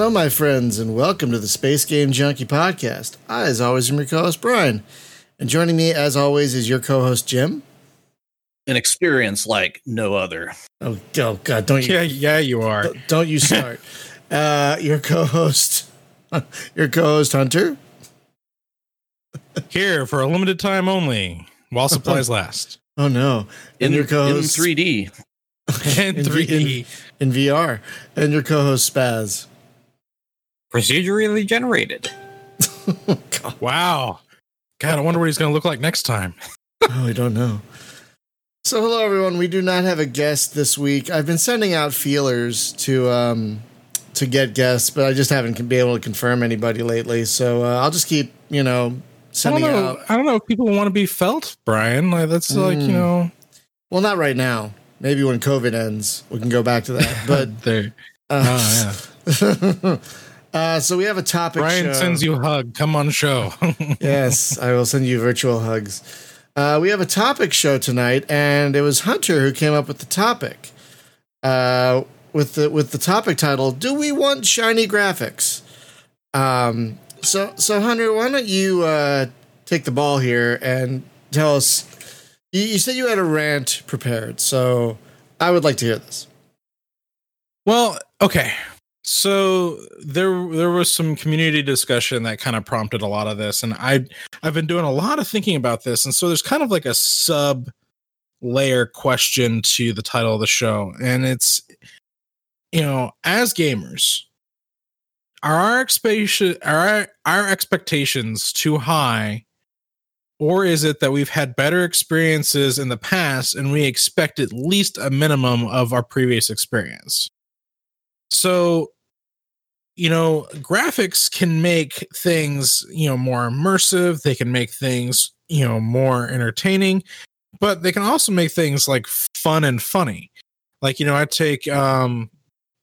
Hello, my friends, and welcome to the Space Game Junkie podcast. I, as always, am your co host, Brian. And joining me, as always, is your co host, Jim. An experience like no other. Oh, oh God, don't you? Yeah, yeah, you are. Don't, don't you start. uh, your co host, your co host, Hunter. Here for a limited time only, while supplies last. Oh, no. In, your co in host, 3D. And In 3D. in VR. And your co host, Spaz. Procedurally generated. Wow. God, I wonder what he's going to look like next time. Oh, we don't know. So, hello everyone. We do not have a guest this week. I've been sending out feelers to um, to get guests, but I just haven't been able to confirm anybody lately. So uh, I'll just keep, you know, I don't sending know. out. I don't know if people want to be felt, Brian. Like that's like you Mm. know. Well, not right now. Maybe when COVID ends, we can go back to that. But there. uh, Oh yeah. Uh, so we have a topic. Brian show. sends you a hug. Come on show. yes, I will send you virtual hugs. Uh, we have a topic show tonight, and it was Hunter who came up with the topic. Uh, with the with the topic title, "Do we want shiny graphics?" Um, so so Hunter, why don't you uh, take the ball here and tell us? You, you said you had a rant prepared, so I would like to hear this. Well, okay. So there there was some community discussion that kind of prompted a lot of this and I I've been doing a lot of thinking about this and so there's kind of like a sub layer question to the title of the show and it's you know, as gamers are our are our expectations too high or is it that we've had better experiences in the past and we expect at least a minimum of our previous experience? So, you know, graphics can make things, you know, more immersive. They can make things, you know, more entertaining, but they can also make things like fun and funny. Like, you know, I take um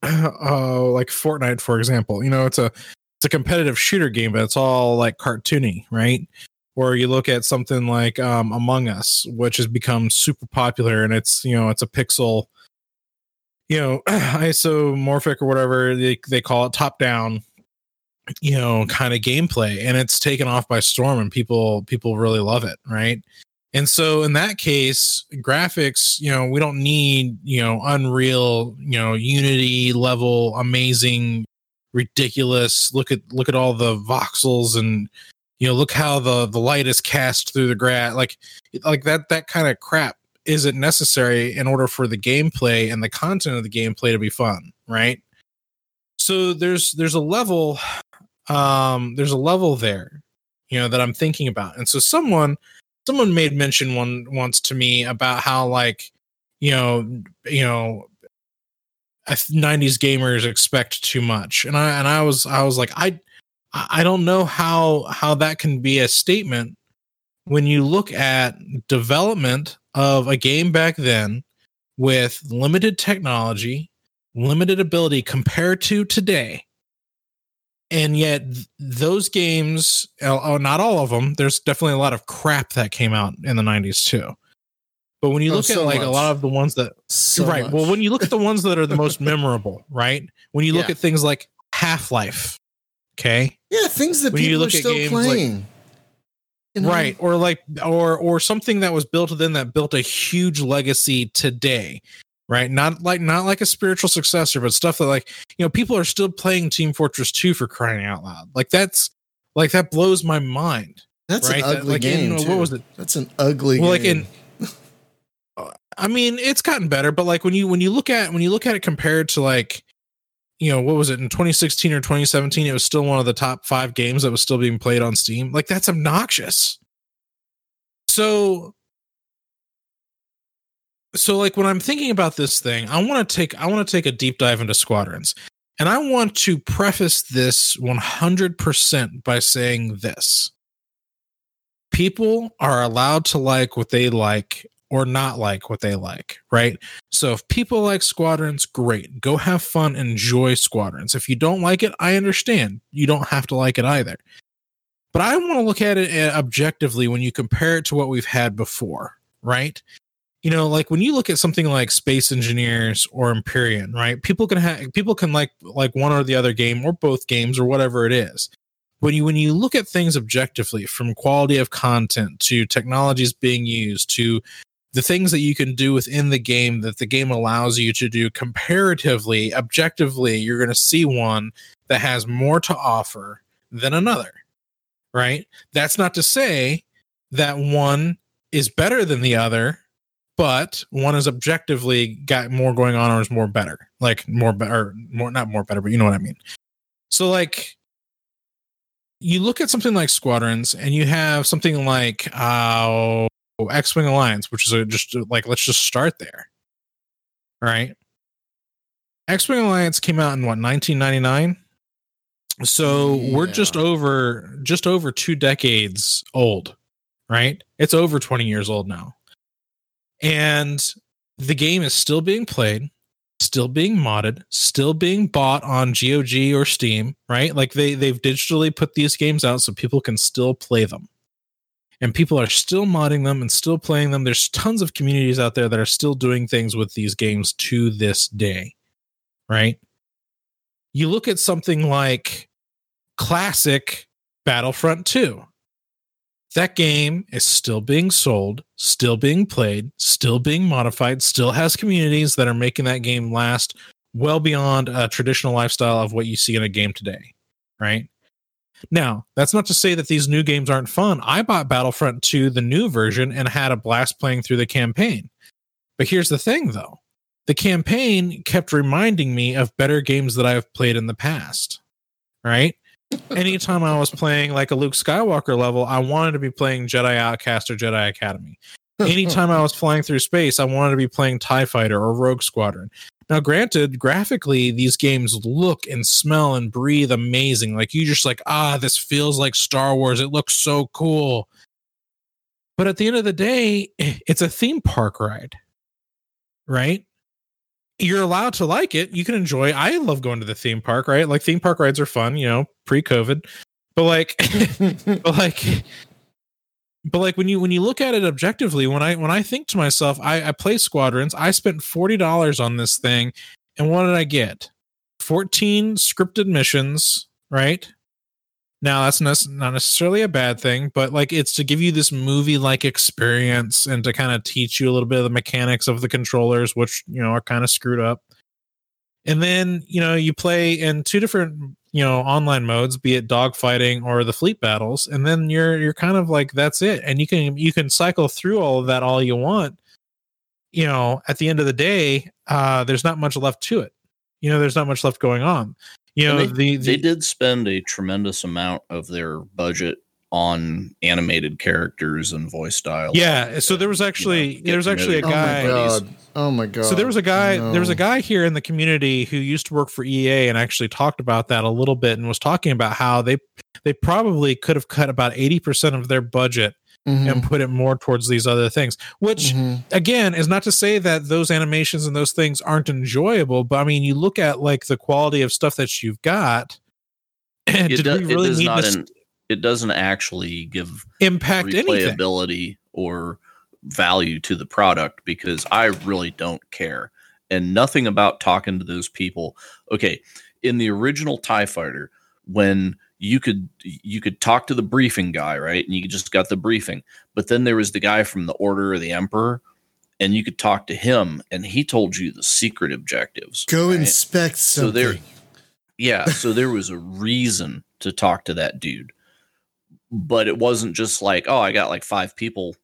uh like Fortnite for example. You know, it's a it's a competitive shooter game, but it's all like cartoony, right? Or you look at something like um Among Us, which has become super popular and it's, you know, it's a pixel you know isomorphic or whatever they, they call it top down you know kind of gameplay and it's taken off by storm and people people really love it right? And so in that case graphics you know we don't need you know unreal you know unity level amazing ridiculous look at look at all the voxels and you know look how the the light is cast through the grass like like that that kind of crap isn't necessary in order for the gameplay and the content of the gameplay to be fun right? So there's there's a level um there's a level there you know that i'm thinking about. And so someone someone made mention one once to me about how like you know you know 90s gamers expect too much. And i and i was i was like i i don't know how how that can be a statement when you look at development of a game back then with limited technology, limited ability compared to today, and yet those games, oh, not all of them, there's definitely a lot of crap that came out in the 90s too. But when you Oh, look so at like a lot of the ones that So right, much. well, when you look at the ones that are the most memorable, right? When you look Yeah. at things like Half Life, okay, yeah, things that when you people look are at still games like- playing. You know? right or like or or something that was built then that built a huge legacy today right not like not like a spiritual successor but stuff that like you know people are still playing team fortress 2 for crying out loud like that's like that blows my mind That's right an That, ugly like game. too. what was it That's an ugly well like game. in i mean it's gotten better but like when you when you look at when you look at it compared to like you know what was it in 2016 or 2017 it was still one of the top five games that was still being played on steam? Like that's obnoxious. So so like when i'm thinking about this thing i want to take i want to take a deep dive into squadrons. And i want to preface this 100% by saying this. People are allowed to like what they like or not like what they like, right? So if people like squadrons, great. Go have fun, enjoy squadrons. If you don't like it, I understand. You don't have to like it either. But I want to look at it uh, objectively when you compare it to what we've had before, right? you know, like when you look at something like Space Engineers or Empyrion, right? People can have people can like like one or the other game or both games or whatever it is. When you when you look at things objectively, from quality of content to technologies being used to the things that you can do within the game that the game allows you to do comparatively, objectively, you're going to see one that has more to offer than another, right? That's not to say that one is better than the other, but one is objectively got more going on or is more better, like more better, more not more better, but you know what I mean. So, like, you look at something like Squadrons, and you have something like uh, X Wing Alliance, which is a, just uh, like let's just start there, right? X Wing Alliance came out in what 1999. So we're just over just over two decades old, right? It's over 20 years old now. And the game is still being played, still being modded, still being bought on GOG or Steam, right? Like they they've digitally put these games out so people can still play them. And people are still modding them and still playing them. There's tons of communities out there that are still doing things with these games to this day, right? You look at something like classic Battlefront 2. That game is still being sold, still being played, still being modified, still has communities that are making that game last well beyond a traditional lifestyle of what you see in a game today, right? Now, that's not to say that these new games aren't fun. I bought Battlefront 2, the new version, and had a blast playing through the campaign. But here's the thing, though the campaign kept reminding me of better games that I've played in the past, right? Anytime I was playing like a Luke Skywalker level, I wanted to be playing Jedi Outcast or Jedi Academy. Anytime I was flying through space, I wanted to be playing TIE Fighter or Rogue Squadron. Now, granted, graphically, these games look and smell and breathe amazing. Like you just like, ah, this feels like Star Wars. It looks so cool. But at the end of the day, it's a theme park ride, right? You're allowed to like it. You can enjoy. I love going to the theme park, right? Like theme park rides are fun, you know, pre-COVID. But like, but like, but like when you when you look at it objectively, when I when I think to myself, I, I play Squadrons. I spent forty dollars on this thing, and what did I get? Fourteen scripted missions, right? Now that's not necessarily a bad thing, but like it's to give you this movie like experience and to kind of teach you a little bit of the mechanics of the controllers, which you know are kind of screwed up. And then you know you play in two different you know online modes, be it dogfighting or the fleet battles, and then you're you're kind of like that's it, and you can you can cycle through all of that all you want. You know, at the end of the day, uh, there's not much left to it. You know, there's not much left going on. You know, And the, the They did spend a tremendous amount of their budget on animated characters and voice style. Yeah, so there was actually- get there was actually know a oh guy- my god. Oh my god. So there was a guy there was a guy here in the community who used to work for EA and actually talked about that a little bit and was talking about how they they probably could have cut about 80% of their budget Mhm, and put it more towards these other things, which mhm. again is not to say that those animations and those things aren't enjoyable, but I mean you look at like the quality of stuff that you've got It, do- we it does not. to in- it doesn't actually give impact anything? replayability or value to the product because I really don't care. And nothing about talking to those people. Okay, in the original TIE fighter, when you could you could talk to the briefing guy, right? And you just got the briefing. But then there was the guy from the Order of the Emperor, and you could talk to him, and he told you the secret objectives. Go right? inspect So something. there, yeah. So there was a reason to talk to that dude, but it wasn't just like, oh, I got like five people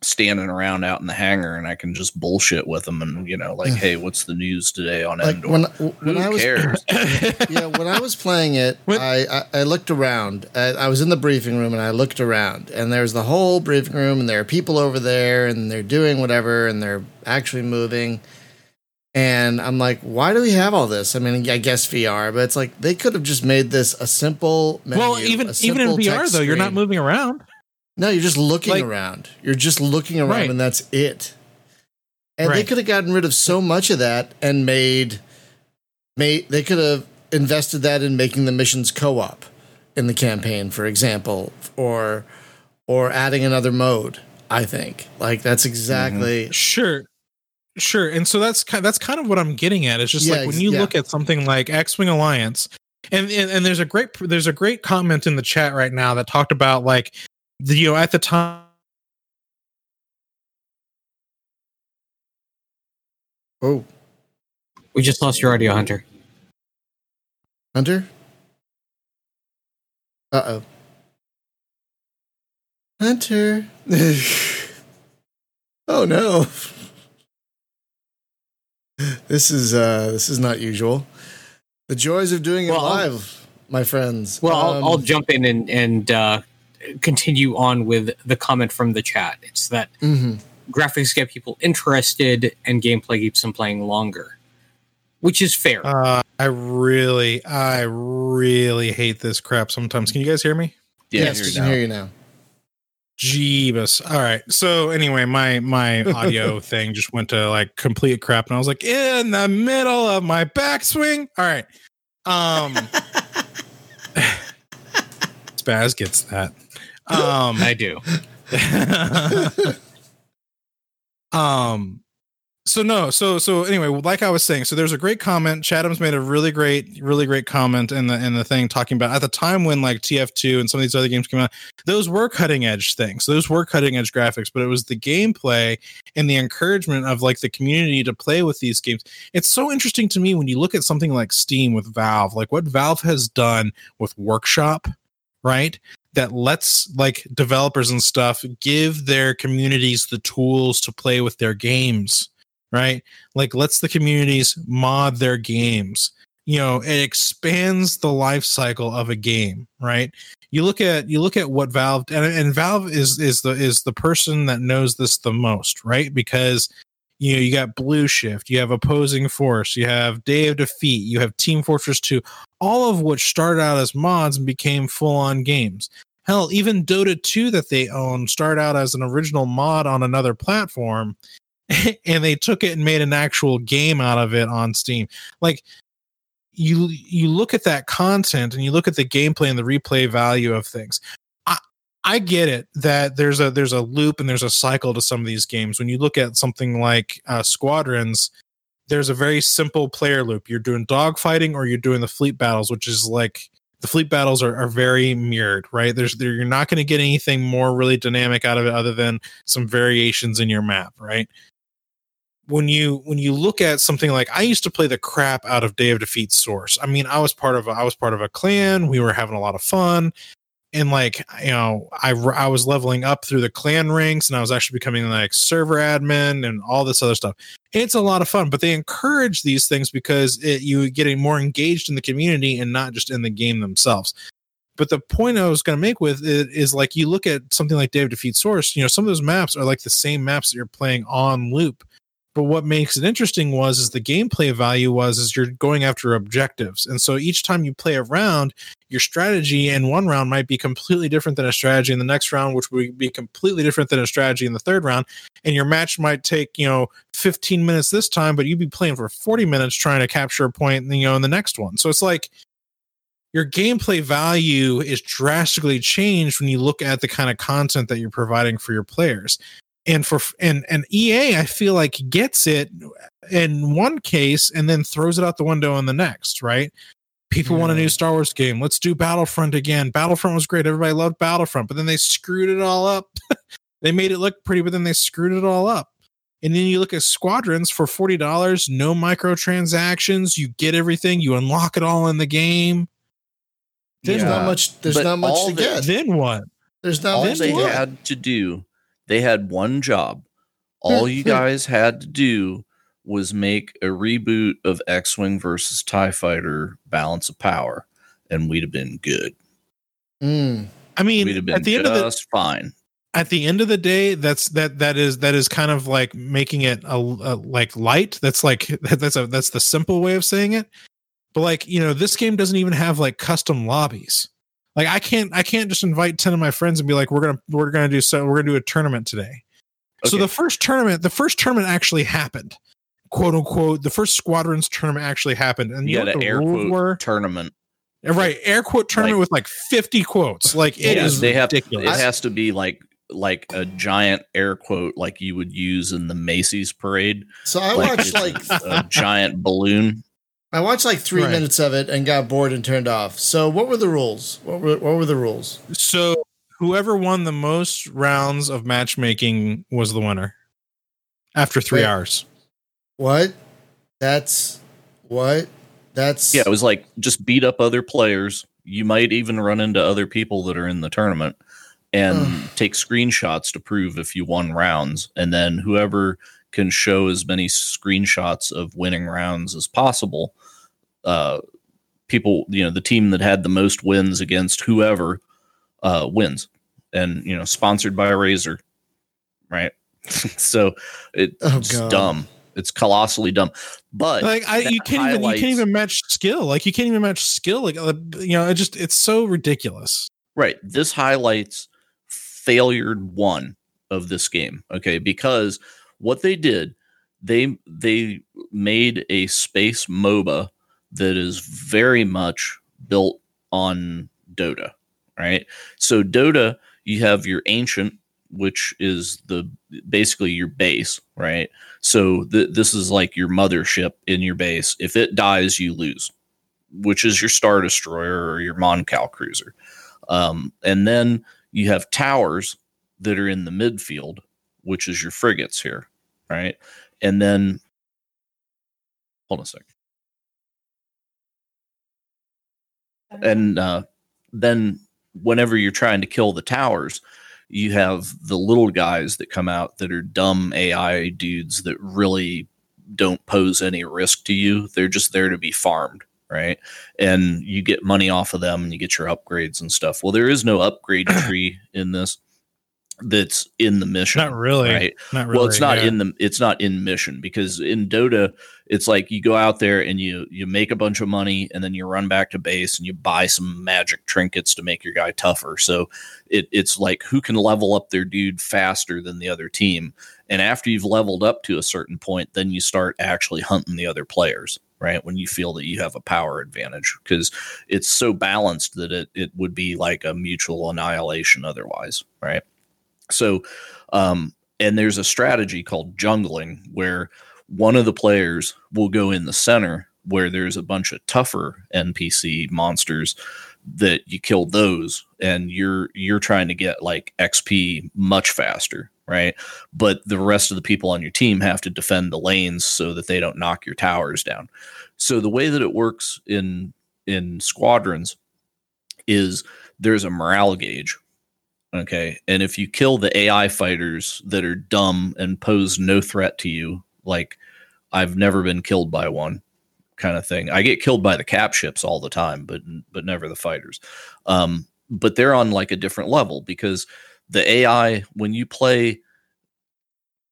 standing around out in the hangar, and I can just bullshit with them, and you know, like, hey, what's the news today on like Endor? when when Who I was cares? yeah, when I was playing it, I, I I looked around. I, I was in the briefing room and I looked around, and there's the whole briefing room, and there are people over there, and they're doing whatever, and they're actually moving. And I'm like, why do we have all this? I mean, I guess VR, but it's like they could have just made this a simple menu. well, even even in VR text though, you're not moving around. No, you're just looking Like- around. You're just looking around, Right. and that's it. And they could have gotten rid of so much of that and made, made they could have invested that in making the missions co-op in the campaign, for example, or or adding another mode. I think like that's mm-hmm. exactly Sure. Sure. And so that's kind that's kind of what I'm getting at. It's just Yeah, like when you yeah. look at something like X-Wing Alliance, and, and and there's a great there's a great comment in the chat right now that talked about like the you know at the time oh We just lost your audio, Hunter. Hunter. Uh oh. Hunter. oh no. This is uh this is not usual. The joys of doing it Well, I'll- live, my friends. Well, Um, I'll, I'll jump in and and uh, continue on with the comment from the chat. It's that mhm. graphics get people interested, and gameplay keeps them playing longer, which is fair. uh I really I really hate this crap sometimes. Can you guys hear me? Yeah, yes, here we can now. hear you now. Jeebus. All right. So anyway, my my audio thing just went to like complete crap, and I was like in the middle of my backswing. All right. Um, Spaz gets that. Um, I do. um so no so so anyway like i was saying so there's a great comment. Chatham's made a really great really great comment in the in the thing talking about at the time when like tf2 and some of these other games came out those were cutting edge things. Those were cutting edge graphics but it was the gameplay and the encouragement of like the community to play with these games. It's so interesting to me when you look at something like steam with valve like what valve has done with workshop right? That lets like developers and stuff give their communities the tools to play with their games right? Like lets the communities mod their games. You know it expands the life cycle of a game right? You look at you look at what valve and, and valve is is the is the person that knows this the most right? Because you know you got blue shift you have opposing force you have day of defeat you have team fortress 2 all of which started out as mods and became full on games. Hell even dota 2 that they own started out as an original mod on another platform and they took it and made an actual game out of it on steam. Like you you look at that content and you look at the gameplay and the replay value of things. I i get it that there's a there's a loop and there's a cycle to some of these games. When you look at something like uh, squadrons there's a very simple player loop. You're doing dogfighting or you're doing the fleet battles which is like the fleet battles are, are very mirrored right? There's there, you're not going to get anything more really dynamic out of it other than some variations in your map right when you when you look at something like I used to play the crap out of Day of Defeat Source. I mean, I was part of a, I was part of a clan. We were having a lot of fun, and like you know, I I was leveling up through the clan ranks, and I was actually becoming like server admin and all this other stuff. It's a lot of fun, but they encourage these things because it, you getting more engaged in the community and not just in the game themselves. But the point I was going to make with it is like you look at something like Day of Defeat Source. You know, some of those maps are like the same maps that you're playing on loop but what makes it interesting was is the gameplay value was is you're going after objectives. And so each time you play a round your strategy in one round might be completely different than a strategy in the next round which would be completely different than a strategy in the third round. And your match might take you know 15 minutes this time but you'd be playing for 40 minutes trying to capture a point you know in the next one. So it's like your gameplay value is drastically changed when you look at the kind of content that you're providing for your players and for and and EA I feel like gets it in one case and then throws it out the window in the next, right? People want a new mm. Star Wars game. Let's do Battlefront again. Battlefront was great. Everybody loved Battlefront, but then they screwed it all up. they made it look pretty, but then they screwed it all up. And then you look at Squadrons for $40, no microtransactions, you get everything, you unlock it all in the game. There's Yeah. not much. There's But not much to the- get. Then what? There's not all much they to had to do they had one job. All you guys had to do was make a reboot of x-wing versus tie fighter balance of power and we'd have been good. Mm. I mean, we'd have been at the end of the just fine. at the end of the day that's that that is that is kind of like making it a, a like light. That's like that's a that's the simple way of saying it. But like you know this game doesn't even have like custom lobbies like i can't i can't just invite 10 of my friends and be like we're gonna we're gonna do so we're gonna do a tournament today. So the first tournament the first tournament actually happened quote unquote. The first squadrons tournament actually happened. And you you had know an what the air rules quote were? tournament. Right. Air quote tournament Like- with like 50 quotes. Like it yeah, is they have ridiculous. it has to be like like a giant air quote like you would use in the Macy's parade. So I like watched like a giant balloon. I watched like three Right. minutes of it and got bored and turned off. So what were the rules? What were what were the rules? So whoever won the most rounds of matchmaking was the winner after three Wait. hours. What? That's what? That's Yeah, it was like just beat up other players. You might even run into other people that are in the tournament and take screenshots to prove if you won rounds. And then whoever can show as many screenshots of winning rounds as possible, uh, people, you know, the team that had the most wins against whoever uh, wins. And, you know, sponsored by Razer, right? so it's Oh, God. dumb. It's colossally dumb. But Like I, you can't even you can't even match skill. Like you can't even match skill. Like uh, you know, it just it's so ridiculous. Right. This highlights failure one of this game. Okay, because what they did, they they made a space MOBA that is very much built on Dota. Right. So Dota, you have your ancient, which is the basically your base. Right. So th- this is like your mothership in your base. If it dies, you lose, which is your Star Destroyer or your Mon Cal cruiser. Um, and then you have towers that are in the midfield, which is your frigates here, right? And then, hold on a second. And uh, then, whenever you're trying to kill the towers, you have the little guys that come out that are dumb AI dudes that really don't pose any risk to you. They're just there to be farmed, right? and you get money off of them and you get your upgrades and stuff. Well, there is no upgrade tree in this that's in the mission. Not really. Right. Not really. well, it's not yeah. in the it's not in mission because in Dota it's like you go out there and you you make a bunch of money and then you run back to base and you buy some magic trinkets to make your guy tougher. So it, it's like who can level up their dude faster than the other team. And after you've leveled up to a certain point, then you start actually hunting the other players, right? When you feel that you have a power advantage because it's so balanced that it, it would be like a mutual annihilation otherwise, right? So, um, and there's a strategy called jungling where one of the players will go in the center where there's a bunch of tougher NPC monsters that you kill those and you're you're trying to get like XP much faster, right? But the rest of the people on your team have to defend the lanes so that they don't knock your towers down. So the way that it works in in squadrons is there's a morale gauge Okay. And if you kill the AI fighters that are dumb and pose no threat to you, like I've never been killed by one kind of thing. I get killed by the cap ships all the time, but but never the fighters. Um, but they're on like a different level because the AI when you play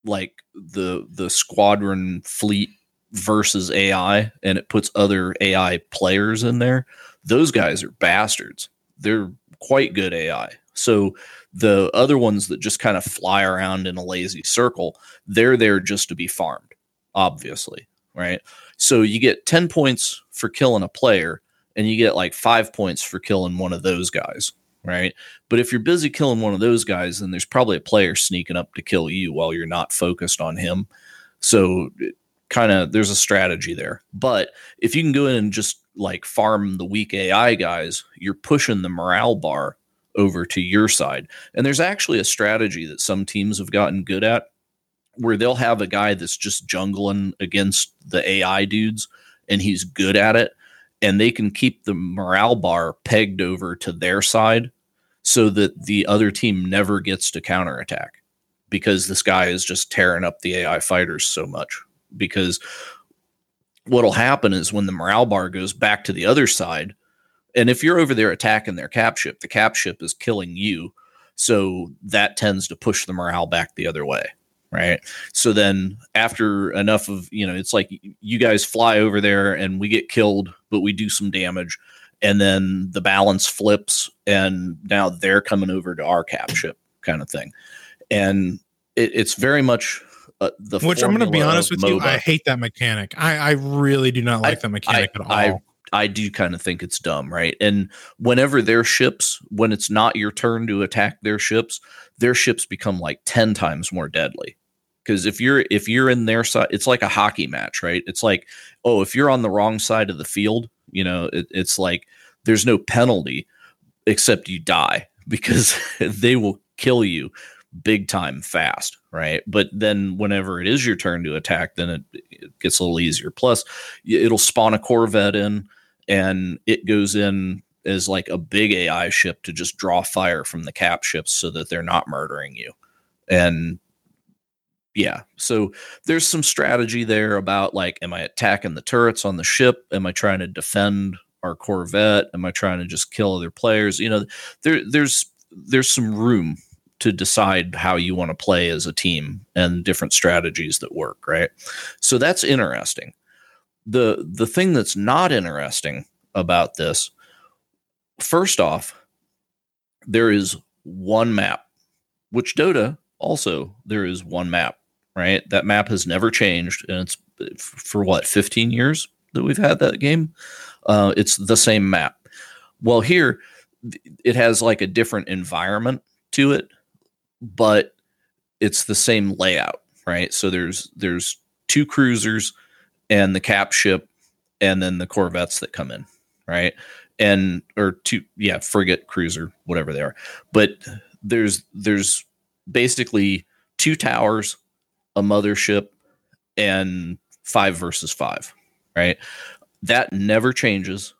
like the the squadron fleet versus AI and it puts other AI players in there, those guys are bastards. They're quite good AI. So the other ones that just kind of fly around in a lazy circle, they're there just to be farmed, obviously, right? So you get 10 points for killing a player and you get like 5 points for killing one of those guys, right? But if you're busy killing one of those guys, then there's probably a player sneaking up to kill you while you're not focused on him. So kind of there's a strategy there. But if you can go in and just like farm the weak AI guys, you're pushing the morale bar over to your side. And there's actually a strategy that some teams have gotten good at where they'll have a guy that's just jungling against the AI dudes and he's good at it and they can keep the morale bar pegged over to their side so that the other team never gets to counterattack because this guy is just tearing up the AI fighters so much because what'll happen is when the morale bar goes back to the other side and if you're over there attacking their cap ship, the cap ship is killing you. So that tends to push the morale back the other way. Right. So then after enough of, you know, it's like you guys fly over there and we get killed, but we do some damage. And then the balance flips and now they're coming over to our cap ship kind of thing. And it, it's very much uh, the Which I'm going to be honest with you, I hate that mechanic. I, I really do not like I- that mechanic at all. I I do kind of think it's dumb, right? And whenever their ships, when it's not your turn to attack their ships, their ships become like 10 times more deadly. Because if you're if you're in their side, it's like a hockey match, right? It's like, oh, if you're on the wrong side of the field, you know, it, it's like there's no penalty except you die because they will kill you big time fast, right? But then whenever it is your turn to attack, then it, it gets a little easier. Plus, it'll spawn a Corvette in and it goes in as like a big AI ship to just draw fire from the cap ships so that they're not murdering you. And yeah, so there's some strategy there about like, am I attacking the turrets on the ship? Am I trying to defend our Corvette? Am I trying to just kill other players? You know, there there's there's some room to decide how you want to play as a team and different strategies that work, right? So that's interesting. The the thing that's not interesting about this, first off, there is one map, which Dota also there is one map, right? That map has never changed, and it's for what 15 years that we've had that game. Uh, it's the same map. Well, here it has like a different environment to it but it's the same layout, right? So there's there's two cruisers and the cap ship and then the corvettes that come in, right? And or two yeah, frigate, cruiser, whatever they are. But there's there's basically two towers, a mothership and 5 versus 5, right? That never changes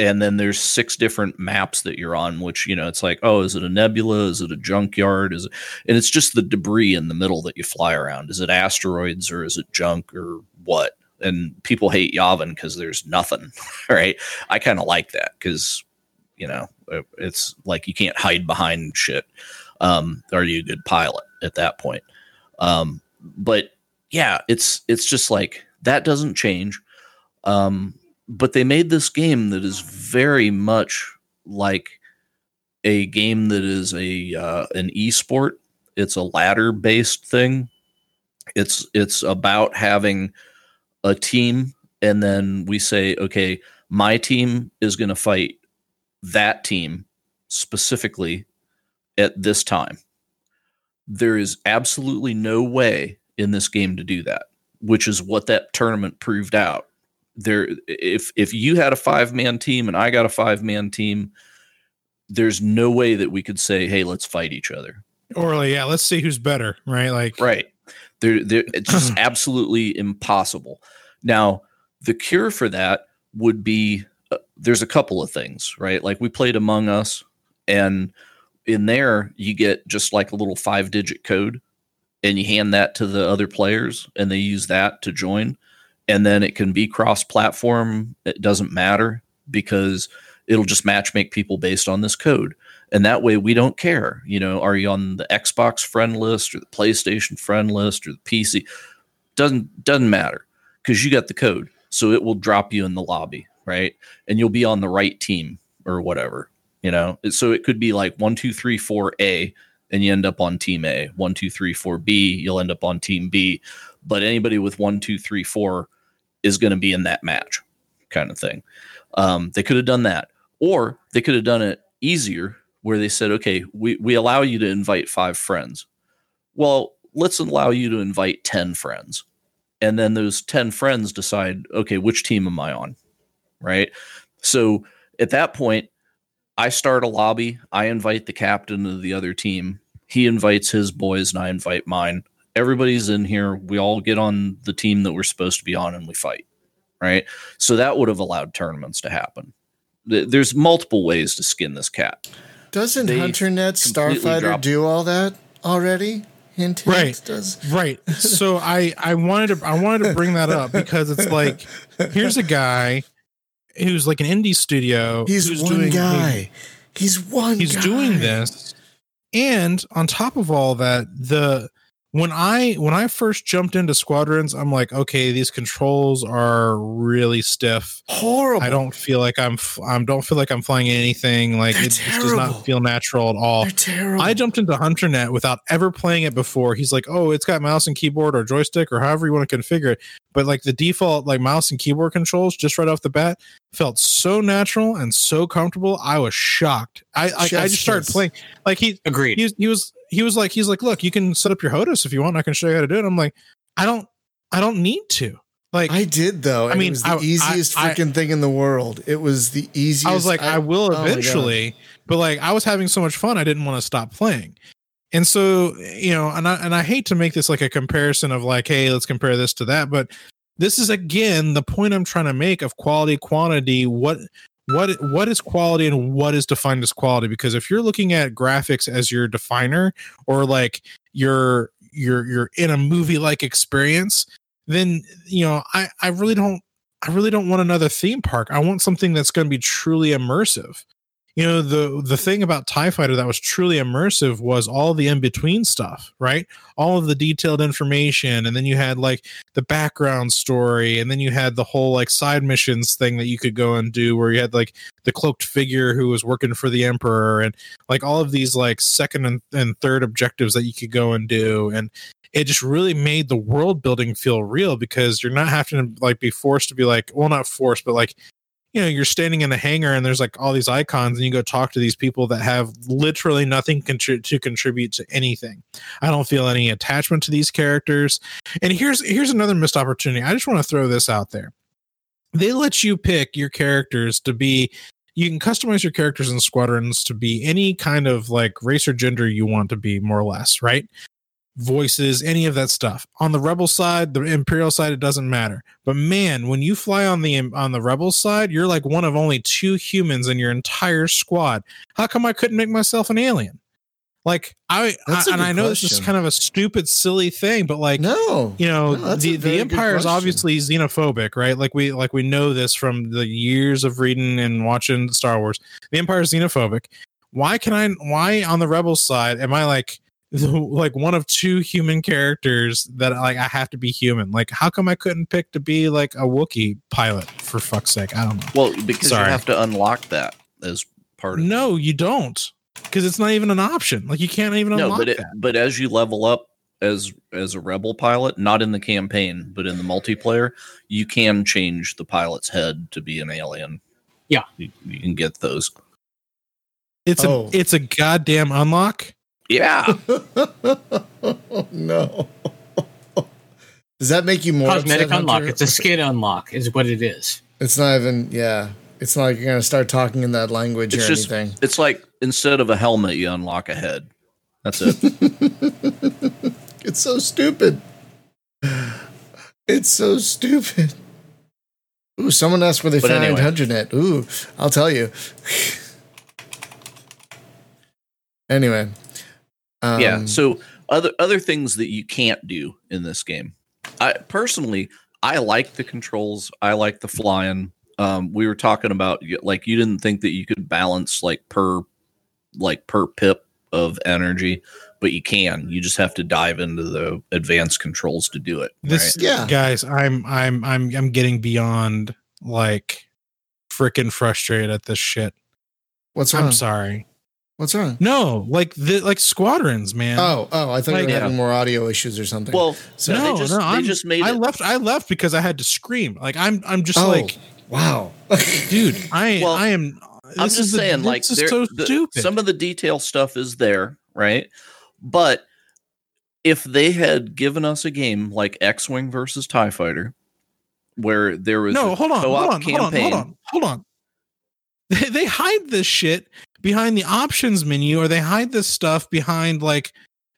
and then there's six different maps that you're on which you know it's like oh is it a nebula? Is it a junkyard? Is it and it's just the debris in the middle that you fly around. Is it asteroids or is it junk or what? And people hate yavin because there's nothing right? I kind of like that because you know it's like you can't hide behind shit. Um are you a good pilot at that point? Um but yeah it's it's just like that doesn't change. Um but they made this game that is very much like a game that is a uh, an esport. It's a ladder based thing. It's it's about having a team, and then we say, okay, my team is going to fight that team specifically at this time. There is absolutely no way in this game to do that, which is what that tournament proved out there if if you had a five man team and I got a five man team, there's no way that we could say, "Hey, let's fight each other." Or like, yeah, let's see who's better, right? Like, right. There, there it's just absolutely impossible. Now, the cure for that would be uh, there's a couple of things, right? Like we played Among Us, and in there you get just like a little five digit code, and you hand that to the other players, and they use that to join and then it can be cross platform. It doesn't matter because it'll just match make people based on this code. And that way we don't care. You know, are you on the Xbox friend list or the PlayStation friend list or the PC? Doesn't doesn't matter because you got the code. So it will drop you in the lobby, right? And you'll be on the right team or whatever. You know, so it could be like one, two, three, four A, and you end up on team A. One, two, three, four B, you'll end up on team B. But anybody with one, two, three, four is going to be in that match, kind of thing. Um, they could have done that, or they could have done it easier, where they said, "Okay, we we allow you to invite five friends. Well, let's allow you to invite ten friends." And then those 10 friends decide, okay, which team am I on? Right. So at that point, I start a lobby. I invite the captain of the other team. He invites his boys, and I invite mine everybody's in here. We all get on the team that we're supposed to be on and we fight. Right. So that would have allowed tournaments to happen. There's multiple ways to skin this cat. Doesn't they HunterNet Starfighter do all that already? Hint, hint, right, does. right. So I I wanted to I wanted to bring that up because it's like here's a guy who's like an indie studio. He's one doing, guy. He's one. He's guy. doing this, and on top of all that, the when I when I first jumped into squadrons, I'm like, okay, these controls are really stiff. Horrible. I don't feel like I'm I'm don't feel like I'm flying anything. Like They're it just does not feel natural at all. They're terrible. I jumped into HunterNet without ever playing it before. He's like, "Oh, it's got mouse and keyboard or joystick or however you want to configure it." But like the default like mouse and keyboard controls just right off the bat felt so natural and so comfortable. I was shocked. I I, I just started playing like he Agreed. he was, he was he was like he's like, "Look, you can set up your HOTAS if you want. I can show you how to do it." I'm like, "I don't I don't need to." Like I did though. I mean, it was the I- I- easiest I- freaking thing in the world. It was the easiest. I was like, I, will oh eventually, but like I was having so much fun, I didn't want to stop playing. And so, you know, and I and I hate to make this like a comparison of like, hey, let's compare this to that, but this is again the point I'm trying to make of quality, quantity. What what what is quality and what is defined as quality? Because if you're looking at graphics as your definer, or like you're you're you're in a movie like experience, then you know, I I really don't I really don't want another theme park. I want something that's going to be truly immersive. You know, the the thing about TIE Fighter that was truly immersive was all the in-between stuff, right? All of the detailed information, and then you had like the background story, and then you had the whole like side missions thing that you could go and do where you had like the cloaked figure who was working for the Emperor and like all of these like second and, and third objectives that you could go and do. And it just really made the world building feel real because you're not having to like be forced to be like well not forced but like you know you're standing in the hangar and there's like all these icons and you go talk to these people that have literally nothing contri- to contribute to anything. I don't feel any attachment to these characters. And here's here's another missed opportunity. I just want to throw this out there. They let you pick your characters to be you can customize your characters and squadrons to be any kind of like race or gender you want to be more or less right voices, any of that stuff. On the rebel side, the imperial side, it doesn't matter. But man, when you fly on the on the rebel side, you're like one of only two humans in your entire squad. How come I couldn't make myself an alien? Like I, I and I know this is kind of a stupid, silly thing, but like no. you know No, the the empire is obviously xenophobic right like we like we know this from the years of reading and watching star wars the empire is xenophobic why can i why on the rebel side am i like like one of two human characters that like i have to be human like how come i couldn't pick to be like a wookiee pilot for fuck's sake i don't know Well, because Sorry. you have to unlock that as part of no you don't because it's not even an option like you can't even no, unlock but it, that but as you level up as as a rebel pilot, not in the campaign, but in the multiplayer, you can change the pilot's head to be an alien. Yeah. you, you can get those. it's Oh. a it's a goddamn unlock Yeah, no. Does that make you more Cosmetic upset, unlock. Hunter? It's a skin unlock, is what it is. It's not even. Yeah. It's not like you're gonna start talking in that language It's or just- anything. it's like instead of a helmet, you unlock a head. That's it. It's so stupid. It's so stupid. Ooh, someone asked where they But found anyway. HunterNet. Ooh, I'll tell you. anyway. Um, yeah. So other other things that you can't do in this game. I personally I like the controls. I like the flying. Um, we were talking about like you didn't think that you could balance like per like per pip of energy, but you can. You just have to dive into the advanced controls to do it. This right? Yeah. guys, I'm I'm I'm I'm getting beyond like freaking frustrated at this shit. what's wrong? I'm sorry. What's wrong? No, like the like squadrons, man. Oh, oh, I thought Like- you were Yeah. having more audio issues or something. Well, so, no, they just- no, they I'm, just made I it- left. I left because I had to scream. Like I'm, I'm just oh, like, wow, dude, I, Well, I am. I'm just is the- saying, like, this is there- so the- stupid. some of the detail stuff is there, right? But if they had given us a game like X Wing versus TIE Fighter, where there was no, a hold on, hold co-op on, hold on, campaign, hold on, hold on. They, they hide this shit behind the options menu, or they hide this stuff behind like,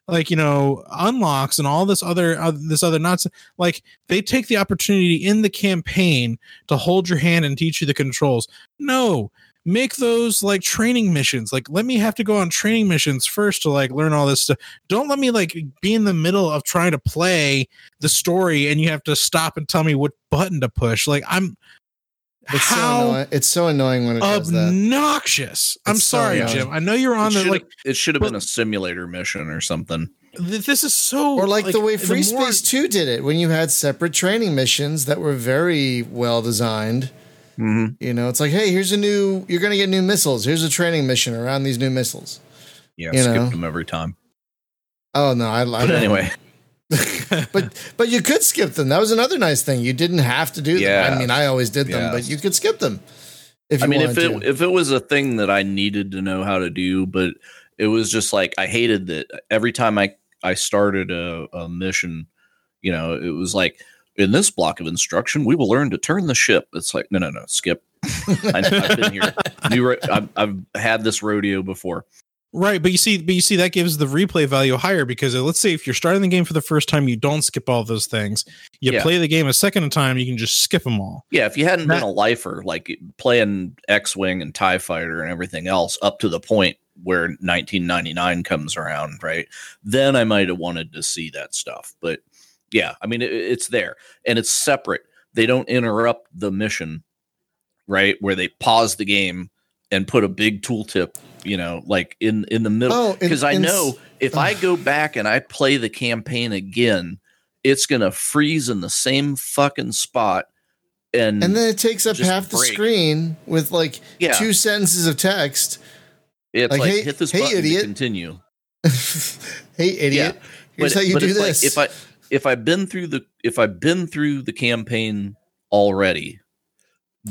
like you know, unlocks and all this other uh, this other nuts. Like they take the opportunity in the campaign to hold your hand and teach you the controls. No, make those like training missions. Like let me have to go on training missions first to like learn all this stuff. Don't let me like be in the middle of trying to play the story and you have to stop and tell me what button to push. Like I'm it's so how annoying. It's so annoying when it does that. obnoxious. I'm It's sorry, annoying. Jim. I know you're on it the like it should have been a simulator mission or something. th- this is so Or like, the way the Free more- Space 2 did it when you had separate training missions that were very well designed. hmm You know, it's like, hey, here's a new, you're going to get new missiles. Here's a training mission around these new missiles. Yeah, You skipped know. them every time. Oh, no, I, I But anyway, but but you could skip them. That was another nice thing. You didn't have to do them. I mean, I always did them, Yes. but you could skip them if you I mean, if it to. if it was a thing that I needed to know how to do, but it was just like I hated that every time I I started a, a mission, you know, it was like in this block of instruction we will learn to turn the ship. It's like no, no, no, skip. I, I've been here. New, I've, I've had this rodeo before. Right, but you see, but you see, that gives the replay value higher because uh, let's say if you're starting the game for the first time, you don't skip all those things. You Yeah. play the game a second time, you can just skip them all. Yeah, if you hadn't been a lifer, like playing X Wing and TIE Fighter and everything else up to the point where 1999 comes around, right? Then I might have wanted to see that stuff. But yeah, I mean, it, it's there and it's separate. They don't interrupt the mission, right? Where they pause the game and put a big tooltip, you know, like in in the middle. Oh, Because I know if I go back and I play the campaign again, it's gonna freeze in the same fucking spot. And, and then it takes up half the screen with like yeah, two sentences of text. it's like, like, hey- hit this hey, button idiot. to continue. hey, idiot! Here's but, how you do this. Like if I if I've been through the if I've been through the campaign already,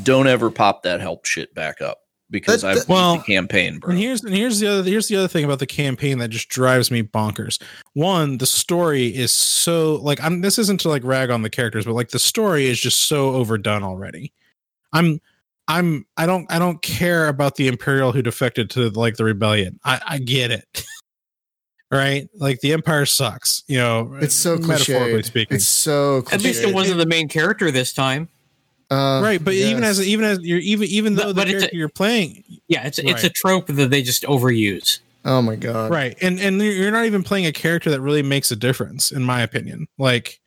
don't ever pop that help shit back up because That- I've that- beat Well, the campaign, bro. And here's and here's the other here's the other thing about the campaign that just drives me bonkers. One, the story is so like I'm this isn't to like rag on the characters, but like the story is just so overdone already. I'm I'm I don't I don't care about the Imperial who defected to like the rebellion. I, I get it. right? Like the Empire sucks, you know. it's so metaphorically cliched. speaking. It's so At least it wasn't the main character this time. Uh, right, but even as even as you're even even But- though the but it's a- character you're playing Yeah, it's it's a trope that they just overuse. oh my god, right and and you're not even playing a character that really makes a difference in my opinion like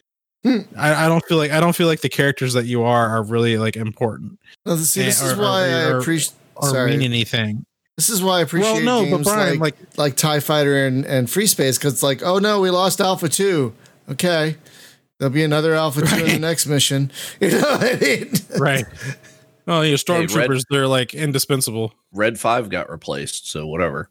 Hmm. I, I don't feel like i don't feel like the characters that you are are really like important Well, see, this Eh, is or- why or- I or- appreciate. or mean anything this is why I appreciate well no but games brian like, like, like Tie Fighter and, and FreeSpace because it's like, oh no, we lost Alpha Two. Okay, there'll be another Alpha Two in the next mission. You know what I mean? right oh yeah Red- stormtroopers they're like indispensable Red Five got replaced, so whatever.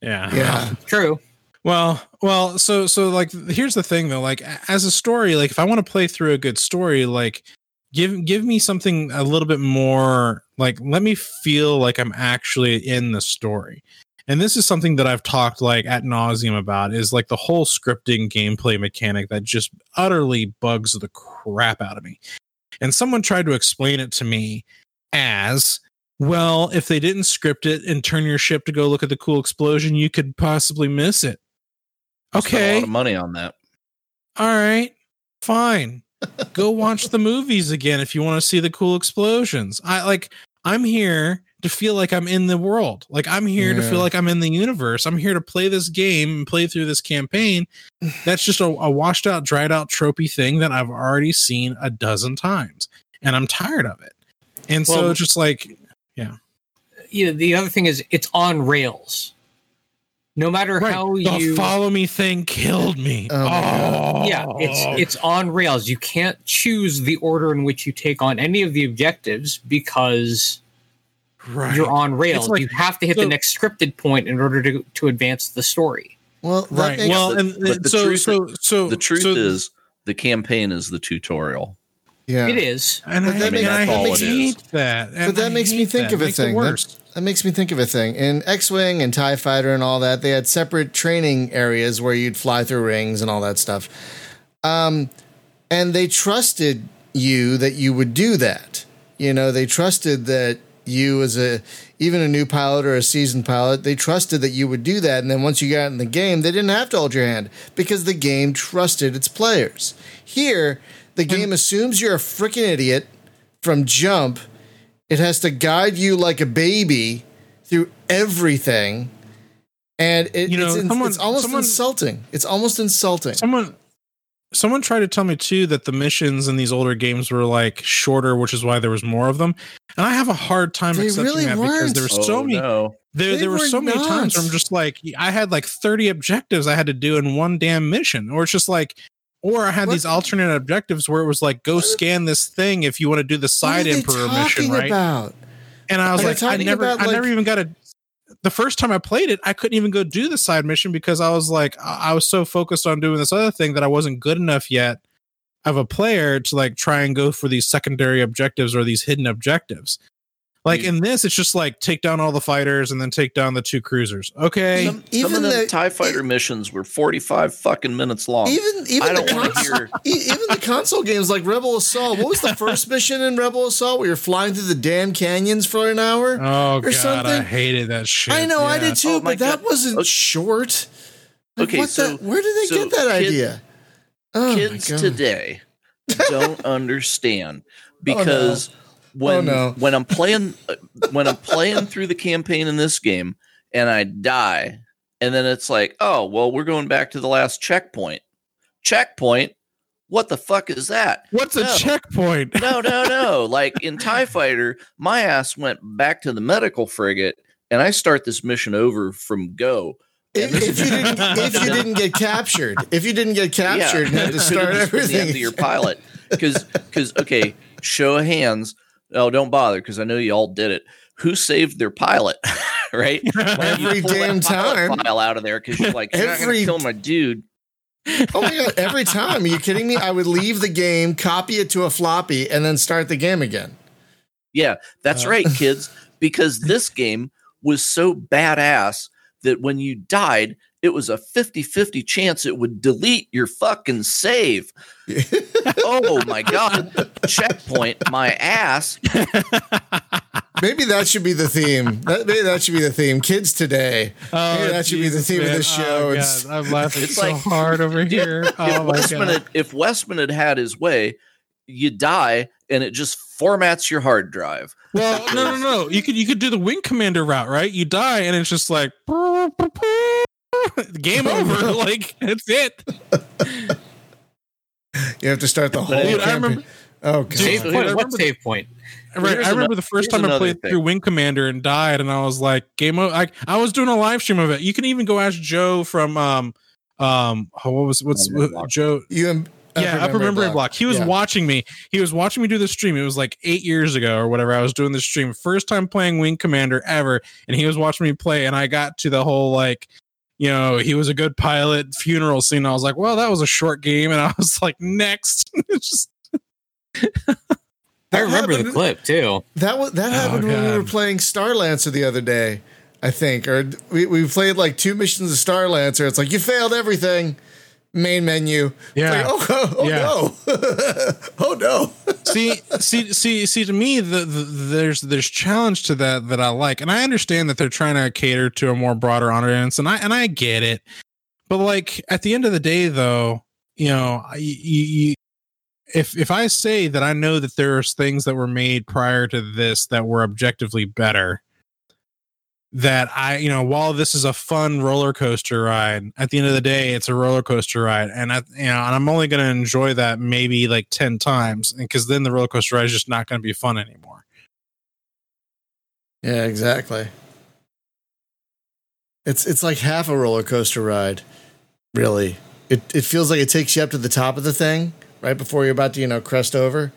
yeah Yeah. True. Well, well, so so like here's the thing though, like as a story, like if I want to play through a good story, like give give me something a little bit more like let me feel like I'm actually in the story. And this is something that I've talked like at nauseum about is like the whole scripting gameplay mechanic that just utterly bugs the crap out of me. And someone tried to explain it to me as well, if they didn't script it and turn your ship to go look at the cool explosion, you could possibly miss it. Spent a lot of money on that. All right. Fine. Go watch the movies again if you want to see the cool explosions. I like I'm here to feel like I'm in the world. Like I'm here to feel like I'm in the universe. I'm here to play this game and play through this campaign. That's just a, a washed out, dried out tropey thing that I've already seen a dozen times. And I'm tired of it. And so it's just like You know, the other thing is it's on rails. No matter right, how the you follow me thing killed me. Oh God. Oh. yeah it's it's on rails you can't choose the order in which you take on any of the objectives because right. you're on rails like- you have to hit so- the next scripted point in order to to advance the story Well, right. makes- Well, but- and, and the so truth- so so The truth so- is, the campaign is the tutorial. yeah. it is And But I, that and makes- I that's all it hate is. that. And But that I makes me think that. of a Makes thing. worse. That, that makes me think of a thing. In X Wing and TIE Fighter and all that, they had separate training areas where you'd fly through rings and all that stuff. Um, and they trusted you that you would do that. You know, they trusted that you, as a even a new pilot or a seasoned pilot, they trusted that you would do that. And then once you got in the game, they didn't have to hold your hand because the game trusted its players. Here, the game assumes you're a freaking idiot from jump. It has to guide you like a baby through everything. And it, You know, it's, someone- it's almost someone- insulting. It's almost insulting. Someone someone tried to tell me too that the missions in these older games were like shorter, which is why there was more of them. And I have a hard time They accepting really that because weren't. there were so oh, many no. there They there were were so many times where I'm just like I had like 30 objectives I had to do in one damn mission, or it's just like, or I had What- these alternate objectives where it was like, go What- scan this thing if you want to do the What side are they emperor mission, right? about? And I was Are like, I never, about, I never even got a. The first time I played it, I couldn't even go do the side mission because I was like, I was so focused on doing this other thing that I wasn't good enough yet of a player to like try and go for these secondary objectives or these hidden objectives. Like in this, it's just like take down all the fighters and then take down the two cruisers. Okay, Some, some even of the, the- TIE fighter missions were 45 fucking minutes long. Even even I the don't want to console, hear. e- even the console games like Rebel Assault. What was the first mission in Rebel Assault where you're flying through the damn canyons for an hour? oh god, I hated that shit. I know I did too, Oh my but that wasn't Okay. short. Like, Okay, what so- the, where did they so get that kid- idea? Oh Kids today don't understand oh, because when Oh, no. when I'm playing uh, when I'm playing through the campaign in this game and I die and then it's like, "Oh, well, we're going back to the last checkpoint." Checkpoint? What the fuck is that? What's a checkpoint? no, no, no. Like in TIE Fighter, my ass went back to the medical frigate and I start this mission over from go. If, if you didn't, if you didn't get captured, if you didn't get captured, and had to start everything. end of your pilot. Because, because, okay, show of hands. Oh, don't bother, because I know you all did it. Who saved their pilot? right? Why don't you Every damn time. File out of there because you're like, you're Every- kill my dude. Oh my god! Every time, are you kidding me? I would leave the game, copy it to a floppy, and then start the game again. Yeah, that's Uh. right, kids. Because this game was so badass that when you died, it was a 50 50 chance it would delete your fucking save. oh my God. Checkpoint, my ass. Maybe that should be the theme. That, maybe that should be the theme. Kids today. Oh, maybe that should be the Jesus, theme of man. this oh, show. Oh, It's- God, I'm laughing It's so like- hard over here. if, Oh my Westman god. had, if Westman had had his way, you die and it just formats your hard drive. Well, no, no, no. You could you could do the wing commander route, right? You die and it's just like game over. like that's it. you have to start the whole. Dude, I remember- Oh god! Save point. here's- What save point? Right. here's I remember ano- the first time I played thing. through Wing Commander and died, and I was like, game over. I, I was doing a live stream of it. You can even go ask Joe from um um oh, what was what's Upper Block. Joe You am- yeah, upper memory block. He was Yeah. watching me. He was watching me do the stream. It was like eight years ago or whatever. I was doing the stream, first time playing Wing Commander ever, and he was watching me play. And I got to the whole like, you know, he was a good pilot funeral scene. I was like, well, that was a short game, and I was like, next. it's just I remember the clip too. That was that oh, happened when we were playing Starlancer the other day, I think, or we, we played like two missions of Starlancer. It's like you failed everything. Main menu. Yeah. like, oh, oh Yeah. no. oh no. see, see, see, see. To me, the, the there's there's challenge to that that I like, and I understand that they're trying to cater to a more broader audience, and I and I get it. But like at the end of the day, though, you know, you, if if I say that I know that there's things that were made prior to this that were objectively better, that I, you know, while this is a fun roller coaster ride, at the end of the day, it's a roller coaster ride, and I, you know, and I'm only going to enjoy that maybe like ten times, because then the roller coaster ride is just not going to be fun anymore. Yeah, exactly. It's it's like half a roller coaster ride, really. It it feels like it takes you up to the top of the thing right before you're about to you know crest over,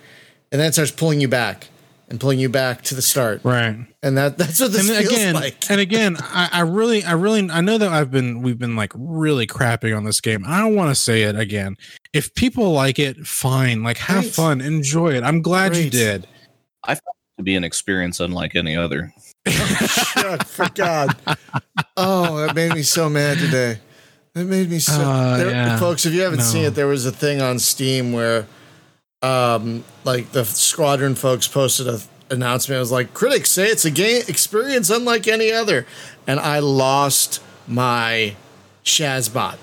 and then it starts pulling you back and pulling you back to the start, Right. and that that's what this and feels again, like. and again, I, I really, I really, I know that I've been, we've been like really crapping on this game. I don't want to say it again. If people like it, fine. Like, have Great. fun, enjoy it. I'm glad you Great. did. To be an experience unlike any other. Shut for God. Oh, that made me so mad today. That made me so. Uh, there- yeah. Folks, if you haven't No. seen it, there was a thing on Steam where, um, like the Squadron folks posted a announcement. It was like critics say it's a game experience unlike any other, and I lost my Shazbot.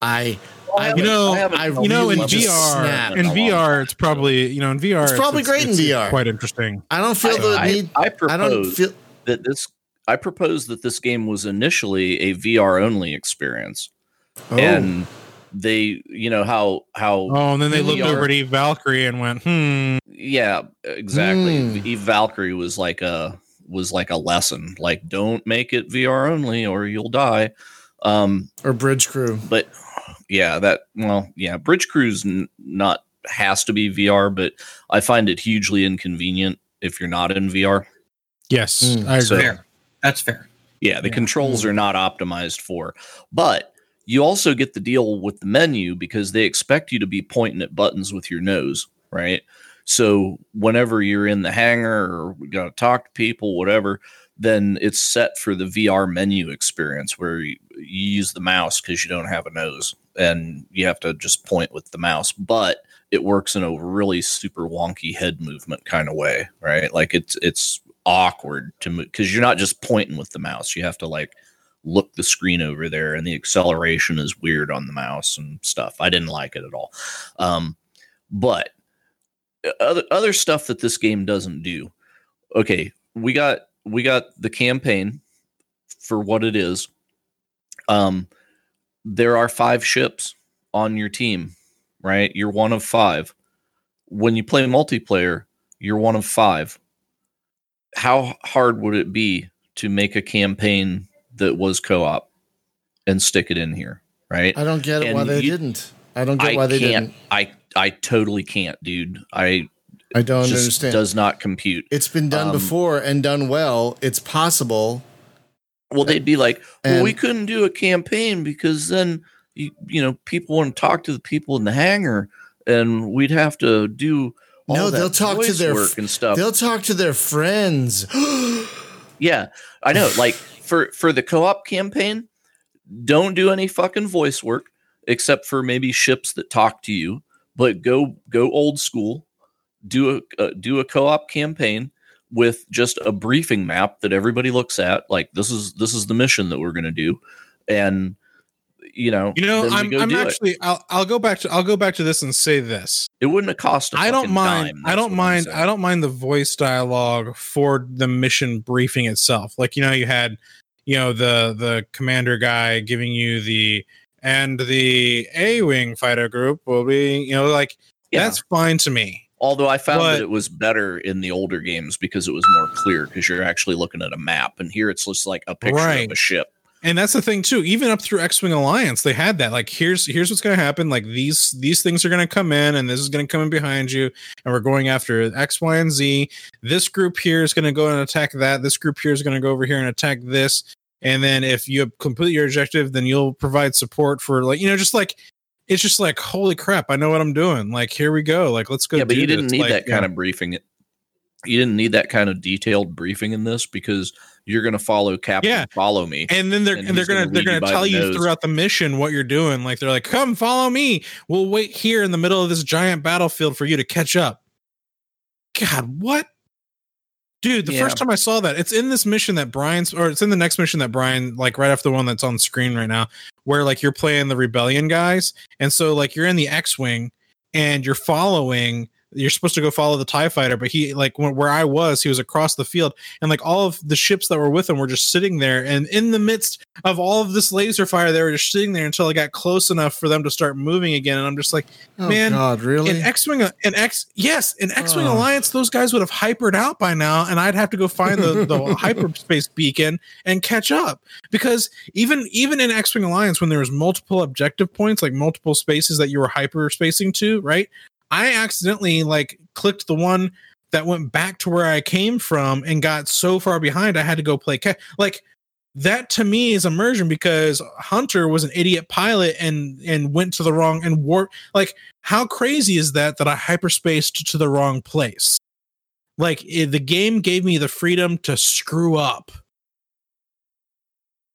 I, I You know, I I You know, in VR, in VR, it's probably, you know, in VR, It's probably great in VR. quite interesting. I don't feel the I, need. I, I I don't propose feel. that this. I propose that this game was initially a VR only experience, Oh, and they, you know how how Oh, and then they looked VR. over at Eve Valkyrie and went, hmm. yeah exactly. Hmm. Eve Valkyrie was like a was like a lesson. Like, don't make it VR only, or you'll die. Um, or Bridge Crew. but yeah, that well, yeah, Bridge Crew's n- not has to be VR, but I find it hugely inconvenient if you're not in VR. Yes, Mm, I agree. so- Fair. That's fair. Yeah, the Yeah. controls are not optimized for. But you also get the deal with the menu because they expect you to be pointing at buttons with your nose, right? So whenever you're in the hangar or we got to talk to people, whatever, then it's set for the VR menu experience where you, you use the mouse because you don't have a nose and you have to just point with the mouse. But it works in a really super wonky head movement kind of way, right? Like it's it's awkward to move because you're not just pointing with the mouse. You have to like look the screen over there, and the acceleration is weird on the mouse and stuff. I didn't like it at all. Um, but uh, other other stuff that this game doesn't do. Okay, we got we got the campaign for what it is. Um, there are five ships on your team, right? You're one of five. When you play multiplayer, you're one of five. How hard would it be to make a campaign that was co-op and stick it in here, right? I don't get it why they you- didn't. I don't get I why they didn't. I I totally can't, dude. I I don't just understand. does not compute. it's been done um, before and done well. It's possible. Well, they'd be like, "Well, And- we couldn't do a campaign because then you you know people want to talk to the people in the hangar, and we'd have to do all No, that they'll talk to their work and stuff." They'll talk to their friends. Yeah, I know. Like for for the co-op campaign, don't do any fucking voice work except for maybe ships that talk to you. But go go old school. Do a uh, do a co-op campaign with just a briefing map that everybody looks at. Like this is this is the mission that we're going to do, and you know, You know, I'm, I'm it. actually. I'll, I'll go back to. I'll go back to this and say this. It wouldn't have cost. I don't mind. I don't mind. I don't mind the voice dialogue for the mission briefing itself. Like you know, you had, you know, the the commander guy giving you the and the A wing fighter group will be, you know, like Yeah. that's fine to me. Although I found But- that it was better in the older games because it was more clear because you're actually looking at a map, and here it's just like a picture Right. of a ship. And that's the thing too. Even up through x-wing alliance they had that like here's here's what's going to happen like these these things are going to come in and this is going to come in behind you and we're going after x y and z. This group here is going to go and attack that. This group here is going to go over here and attack this. And then if you complete your objective then you'll provide support for like you know just like it's just like holy crap i know what i'm doing. Like here we go. Like let's go yeah, but you didn't this. need Like, that kind of briefing. You didn't need that kind of detailed briefing in this because you're going to follow Captain. Yeah. Follow me. and then they're and and they're gonna gonna they're gonna tell the you nose. throughout the mission what you're doing. Like they're like, "Come follow me. We'll wait here in the middle of this giant battlefield for you to catch up." God, what? Dude, the Yeah. first time I saw that, it's in this mission that Brian's, or it's in the next mission that Brian, like right after the one that's on screen right now, where like you're playing the rebellion guys, and so like you're in the X-wing and you're following. You're supposed to go follow the Tie Fighter, but he like wh- where I was, he was across the field, and like all of the ships that were with him were just sitting there, and in the midst of all of this laser fire, they were just sitting there until I got close enough for them to start moving again, and I'm just like. Oh Man, God, really? an X-wing, an X, yes, an X-wing Oh. Alliance, those guys would have hypered out by now, and I'd have to go find the, the hyperspace beacon and catch up. Because even even in X-wing Alliance, when there was multiple objective points, like multiple spaces that you were hyperspacing to, right? I accidentally like clicked the one that went back to where I came from and got so far behind, I had to go play ca- like that to me is immersion because Hunter was an idiot pilot and and went to the wrong and warp like how crazy is that that I hyperspaced to the wrong place? Like it, the game gave me the freedom to screw up.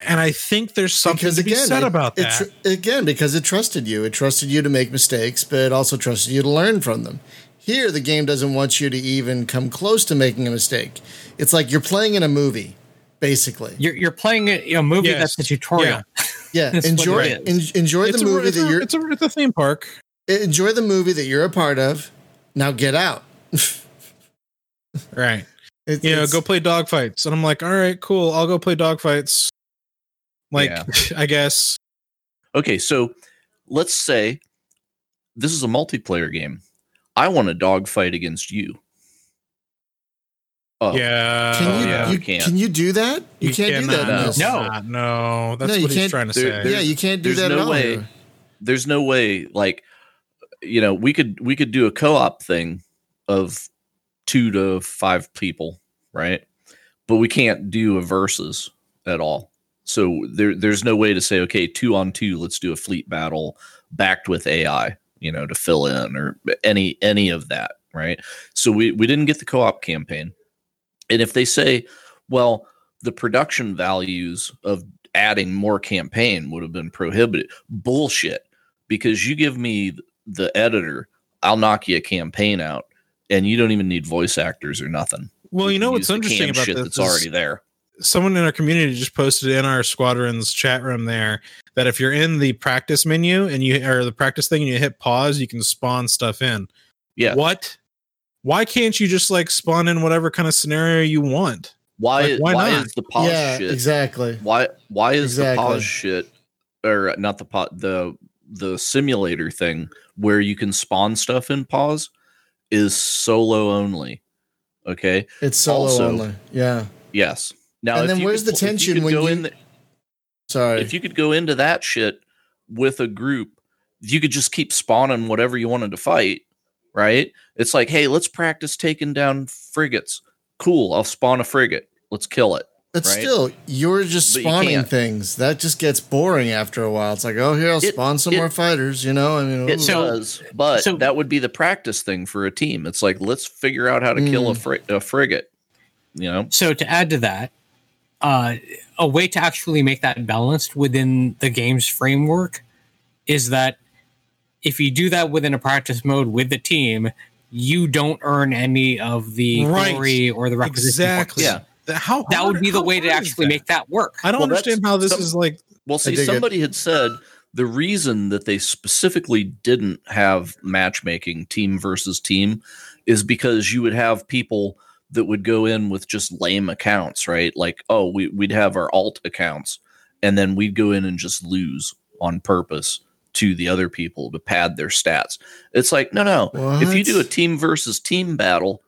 And I think there's something to be said it- about it that. tr- again, because it trusted you. It trusted you to make mistakes, but it also trusted you to learn from them. Here, the game doesn't want you to even come close to making a mistake. It's like you're playing in a movie, basically. You're, you're playing a, a movie Yes. that's a tutorial. Yeah. Yeah, enjoy it en- enjoy it's the a, movie it's, that a, you're it's, a, it's a theme park. enjoy the movie that you're a part of. Now get out. Right. It- you know, go play dogfights. And I'm like, all right, cool. I'll go play dogfights. Like, Yeah. I guess. Okay, so let's say this is a multiplayer game. I want a dogfight against you. Oh, yeah. Can you, yeah, you we can't. can you do that? You, can't do that. No. No. No, no, that's No, you what he's can't- trying to there- say. Yeah, you can't do There's that no all. way. here. there's no way like you know we could we could do a co-op thing of two to five people right but we can't do a versus at all so there there's no way to say okay two on two let's do a fleet battle backed with ai you know to fill in or any any of that right so we we didn't get the co-op campaign and if they say well the production values of adding more campaign would have been prohibited bullshit because you give me the editor, I'll knock you a campaign out, and you don't even need voice actors or nothing. Well, you know what's interesting about shit this that's is already there. Someone in our community just posted in our squadron's chat room there that if you're in the practice menu and you or the practice thing and you hit pause, you can spawn stuff in. Yeah. What? Why can't you just like spawn in whatever kind of scenario you want? Why? Like, why why not? is the pause yeah, shit? exactly. Why? Why is Exactly. the pause shit, or not the pot the the simulator thing where you can spawn stuff in pause is solo only. Okay. It's solo Also- only. Yeah. Yes. Now, And then where's could the tension could when you- in the- Sorry. if you could go into that shit with a group, you could just keep spawning whatever you wanted to fight, right? It's like, hey, let's practice taking down frigates. Cool, I'll spawn a frigate. Let's kill it. but right? still, you're just But you spawning things. That just gets boring after a while. It's like, oh, here I'll It- spawn some it- more fighters. You know, I mean, It ooh. So- does, but so- that would be the practice thing for a team. It's like let's figure out how to kill a, Mm. fri- a frigate. You know, So to add to that, uh, a way to actually make that balanced within the game's framework is that if you do that within a practice mode with the team, you don't earn any of the Right. glory or the requisition. Exactly. Yeah. Th- How That would be the way to actually that? make that work. I don't Well, understand how this some- is like. Well, see, dig it. somebody had said the reason that they specifically didn't have matchmaking team versus team is because you would have people that would go in with just lame accounts, right? Like, oh, we, we'd have our alt accounts, and then we'd go in and just lose on purpose to the other people to pad their stats. It's like, no, no. If you do a team versus team battle,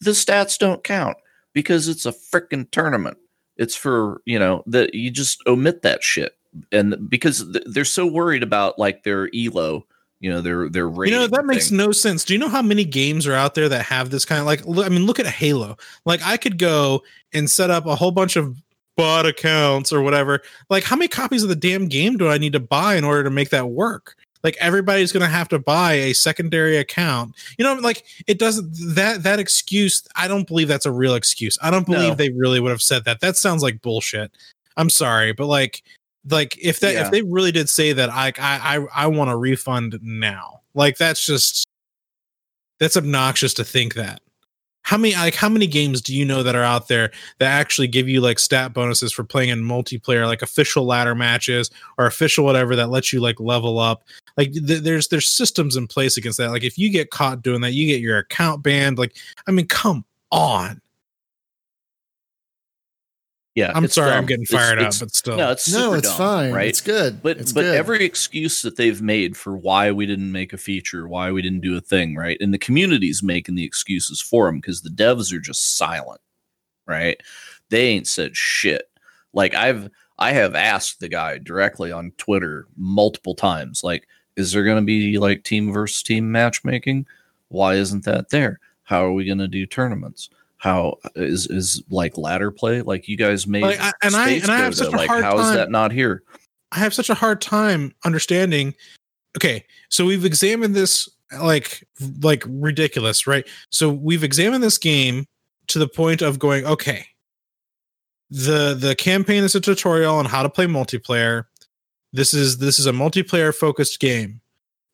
the stats don't count because it's a freaking tournament. It's for, you know, that you just omit that shit. And because th- they're so worried about like their elo, you know, their their You know that makes thing. no sense. Do you know how many games are out there that have this kind of like? Look, I mean, look at Halo. Like, I could go and set up a whole bunch of bot accounts or whatever. Like, how many copies of the damn game do I need to buy in order to make that work? Like, everybody's going to have to buy a secondary account. You know, like it doesn't that that excuse. I don't believe that's a real excuse. I don't believe No. they really would have said that. That sounds like bullshit. I'm sorry, but like like if that Yeah. if they really did say that I I I, I want a refund now. Like that's just that's obnoxious to think that. How many like how many games do you know that are out there that actually give you like stat bonuses for playing in multiplayer, like official ladder matches or official whatever that lets you like level up? Like th- there's there's systems in place against that. Like if you get caught doing that, you get your account banned. Like I mean, come on. Yeah, I'm it's sorry, I'm getting fired it's- up, but still. No, it's no, it's dumb, fine. right? It's good. But it's but good. every excuse that they've made for why we didn't make a feature, why we didn't do a thing, right? And the community's making the excuses for them because the devs are just silent, right? They ain't said shit. Like I've I have asked the guy directly on Twitter multiple times, like, is there going to be like team versus team matchmaking? Why isn't that there? How are we going to do tournaments? How is is like ladder play? Like you guys made Like, I- and I- Space and I have such a like hard how is time- that not here? I have such a hard time understanding. Okay, so we've examined this like like ridiculous, right? So we've examined this game to the point of going, okay, the the campaign is a tutorial on how to play multiplayer. This is this is a multiplayer focused game.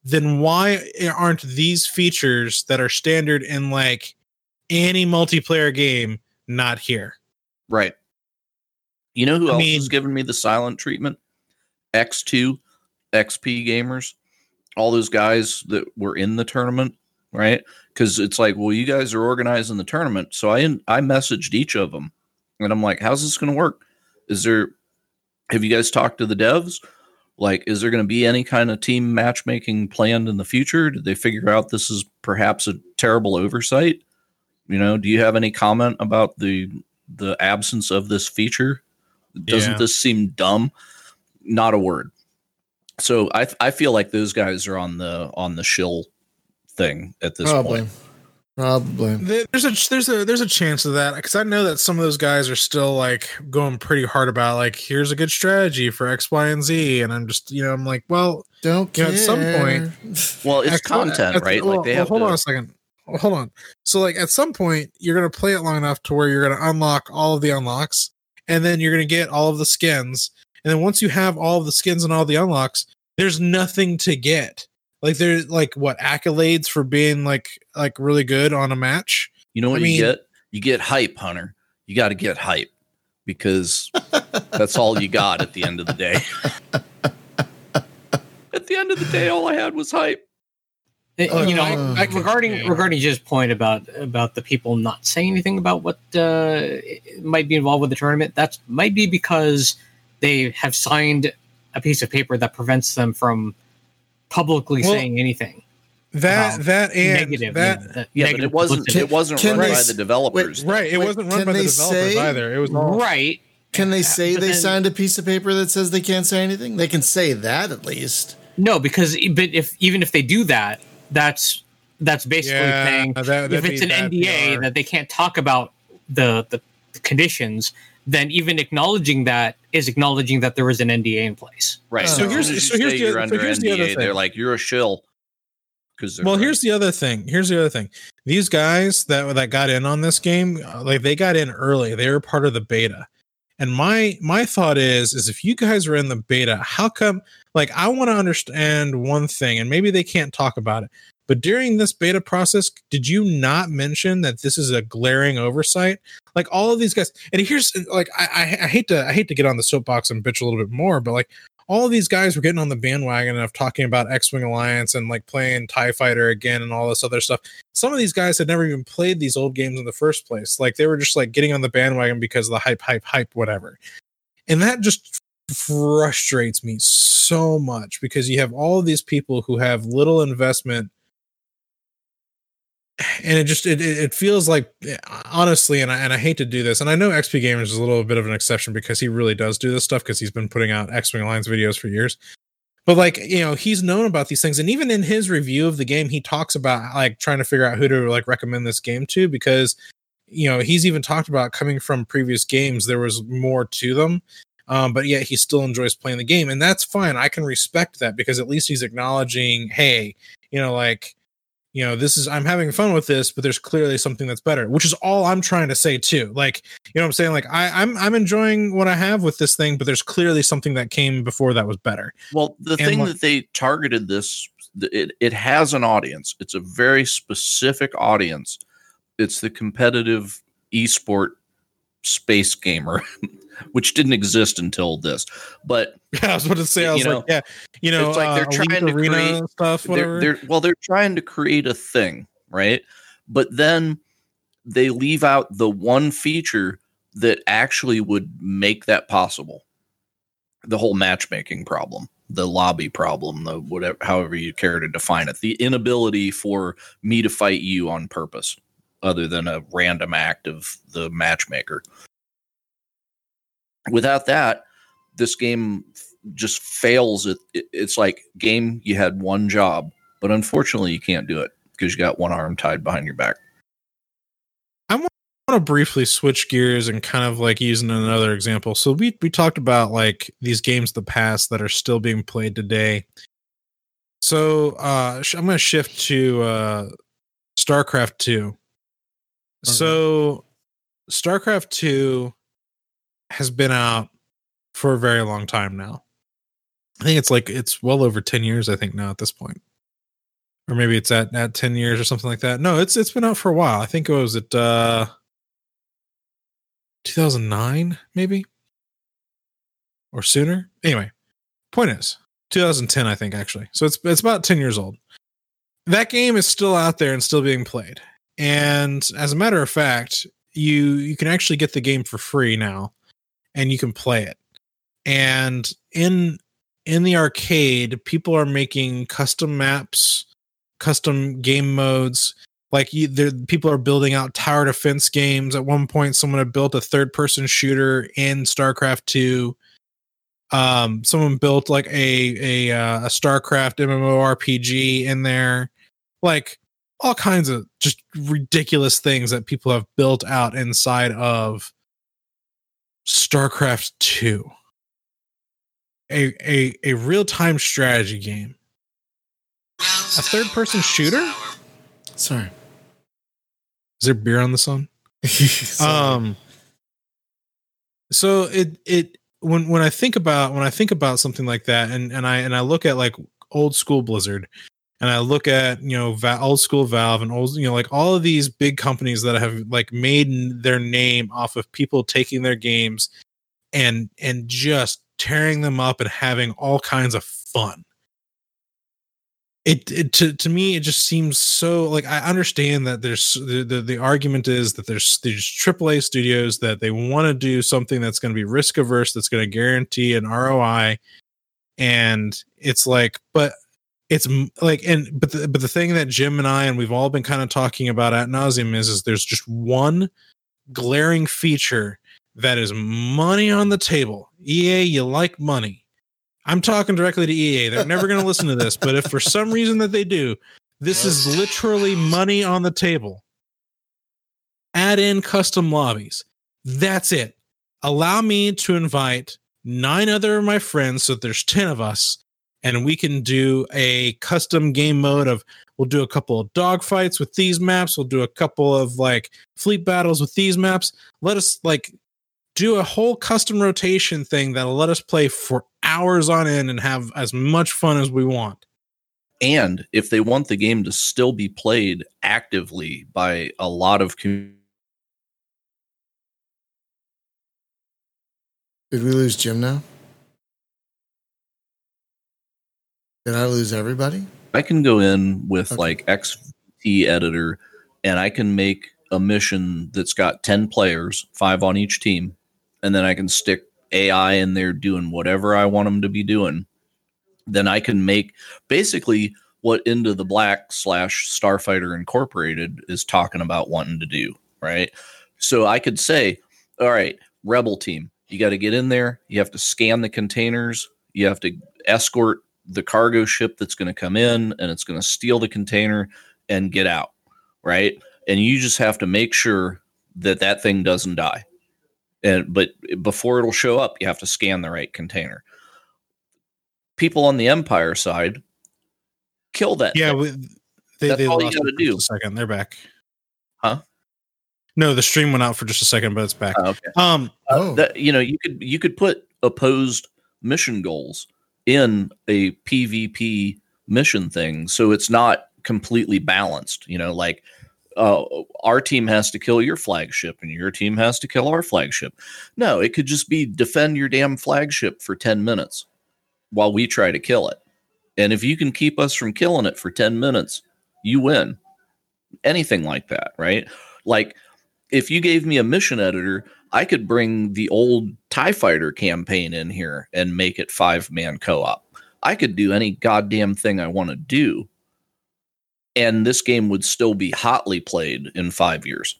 Then why aren't these features that are standard in like any multiplayer game not here? Right. You know who I else mean- is giving me the silent treatment? X2, XP gamers, all those guys that were in the tournament, right? Because it's like, well, you guys are organizing the tournament, so I I messaged each of them, and I'm like, how's this going to work? Is there? Have you guys talked to the devs? Like, is there going to be any kind of team matchmaking planned in the future? Did they figure out this is perhaps a terrible oversight? You know, do you have any comment about the the absence of this feature? Doesn't Yeah. this seem dumb? Not a word. So I I feel like those guys are on the on the shill thing at this Probably. point. Probably. There's a there's a there's a chance of that because I know that some of those guys are still like going pretty hard about like here's a good strategy for X, Y, and Z, and I'm just you know I'm like well Don't You know, at some point- Well, it's At- content, right? well, like they well, have hold to, on a second. Hold on. So like at some point you're gonna play it long enough to where you're gonna unlock all of the unlocks, and then you're gonna get all of the skins, and then once you have all of the skins and all the unlocks, there's nothing to get. Like there's like what accolades for being like like really good on a match. You know what I you mean- get? You get hype, Hunter. You got to get hype because that's all you got at the end of the day. at the end of the day, all I had was hype. Uh, you know, I- I regarding yeah. regarding Jiz's point about about the people not saying anything about what uh, might be involved with the tournament, that might be because they have signed a piece of paper that prevents them from publicly Well, saying anything That that and negative. that you know, that Yeah, but negative it wasn't. publicity. It wasn't run they by the developers. right. It Wait, wasn't run by the they developers say- either. It was all right. Can they say they then- signed a piece of paper that says they can't say anything? They can say that at least. No, because but if even if they do that, that's that's basically Yeah, saying that- if it's an NDA PR. that they can't talk about the the conditions, then even acknowledging that is acknowledging that there is an NDA in place. Right. So as here's- so here's the other- so under here's the other NDA, they're thing. like you're a shill. Because well here's the other thing here's the other thing these guys that that got in on this game uh, like they got in early they were part of the beta and my my thought is is if you guys were in the beta how come like i want to understand one thing and maybe they can't talk about it but during this beta process did you not mention that this is a glaring oversight like all of these guys and here's like i i, hate to i hate to get on the soapbox and bitch a little bit more but like all of these guys were getting on the bandwagon of talking about X-Wing Alliance and like playing TIE Fighter again and all this other stuff. Some of these guys had never even played these old games in the first place. Like they were just like getting on the bandwagon because of the hype, hype, hype, whatever. And that just frustrates me so much because you have all these people who have little investment. And it just it, it feels like eh, honestly and I, and I hate to do this and i know xp gamers is a little bit of an exception because he really does do this stuff because he's been putting out x-wing alliance videos for years. But like you know he's known about these things and even in his review of the game he talks about like trying to figure out who to like recommend this game to because you know he's even talked about coming from previous games there was more to them um, but yet he still enjoys playing the game and that's fine. I can respect that because at least he's acknowledging hey you know like you know this is i'm having fun with this but there's clearly something that's better which is all i'm trying to say too. Like you know what i'm saying? Like I, i'm i'm enjoying what i have with this thing but there's clearly something that came before that was better. Well, the And thing what- that they targeted this, it, it has an audience. It's a very specific audience. It's the competitive esport space gamer, which didn't exist until this. But yeah i was about to say i You was know, like yeah you know it's like they're uh, trying to create- stuff whatever they're, they're well, they're trying to create a thing, right? But then they leave out the one feature that actually would make that possible. The whole matchmaking problem, the lobby problem, the whatever, however you care to define it, the inability for me to fight you on purpose, other than a random act of the matchmaker. Without that, this game just fails. It, it it's like game. You had one job, but unfortunately, you can't do it because you got one arm tied behind your back. I want to briefly switch gears and kind of like using another example. So we we talked about like these games of the past that are still being played today. So uh I'm going to shift to uh StarCraft 2. So StarCraft 2 has been out for a very long time now. I think it's like it's well over 10 years I think now at this point. Or maybe it's at at 10 years or something like that. No, it's it's been out for a while. I think it was at uh 2009 maybe or sooner. Anyway, point is 2010 I think actually. So it's it's about 10 years old. That game is still out there and still being played. And as a matter of fact, you you can actually get the game for free now and you can play it. And in in the arcade, people are making custom maps, custom game modes. like you, there, people are building out tower defense games. At one point, someone had built a third person shooter in StarCraft two. Um, someone built like a a uh, a StarCraft MMORPG in there, like all kinds of just ridiculous things that people have built out inside of StarCraft two. A a a real time strategy game. A third person shooter. Sorry. Is there beer on the sun? Um. So it it when when I think about when I think about something like that, and and I and I look at like old school Blizzard, and I look at you know Va- old school Valve and old you know like all of these big companies that have like made their name off of people taking their games and and just tearing them up and having all kinds of fun. It, it to, to me it just seems so like i understand that there's the, the, the argument is that there's there's aaa studios that they want to do something that's going to be risk averse that's going to guarantee an roi and it's like but it's like and but the, but the thing that jim and i and we've all been kind of talking about at nauseum is is there's just one glaring feature that is money on the table ea you like money I'm talking directly to EA. They're never going to listen to this, but if for some reason that they do, this is literally money on the table. Add in custom lobbies. That's it. Allow me to invite nine other of my friends, so there's 10 of us, and we can do a custom game mode of we'll do a couple of dogfights with these maps, we'll do a couple of like fleet battles with these maps. Let us like do a whole custom rotation thing that'll let us play for hours on end and have as much fun as we want. And if they want the game to still be played actively by a lot of community Did we lose Jim now? Did I lose everybody? I can go in with Okay. like XT editor and I can make a mission that's got 10 players, five on each team, and then I can stick AI in there doing whatever I want them to be doing. Then I can make basically what Into the Black slash Starfighter Incorporated is talking about wanting to do, right? So I could say, all right, Rebel team, you got to get in there. You have to scan the containers. You have to escort the cargo ship that's going to come in and it's going to steal the container and get out, right? And you just have to make sure that that thing doesn't die. And but before it'll show up, you have to scan the right container. People on the Empire side kill that. Yeah, we, they, That's they all you gotta do. A second, they're back. Huh? No, the stream went out for just a second, but it's back. Oh, okay. Um, Oh, that you know you could you could put opposed mission goals in a PvP mission thing so it's not completely balanced you know like uh, our team has to kill your flagship and your team has to kill our flagship. No it could just be defend your damn flagship for 10 minutes while we try to kill it. And if you can keep us from killing it for 10 minutes you win. Anything like that right? Like if you gave me a mission editor I could bring the old TIE fighter campaign in here and make it five man co op. I could do any goddamn thing I want to do. And this game would still be hotly played in five years.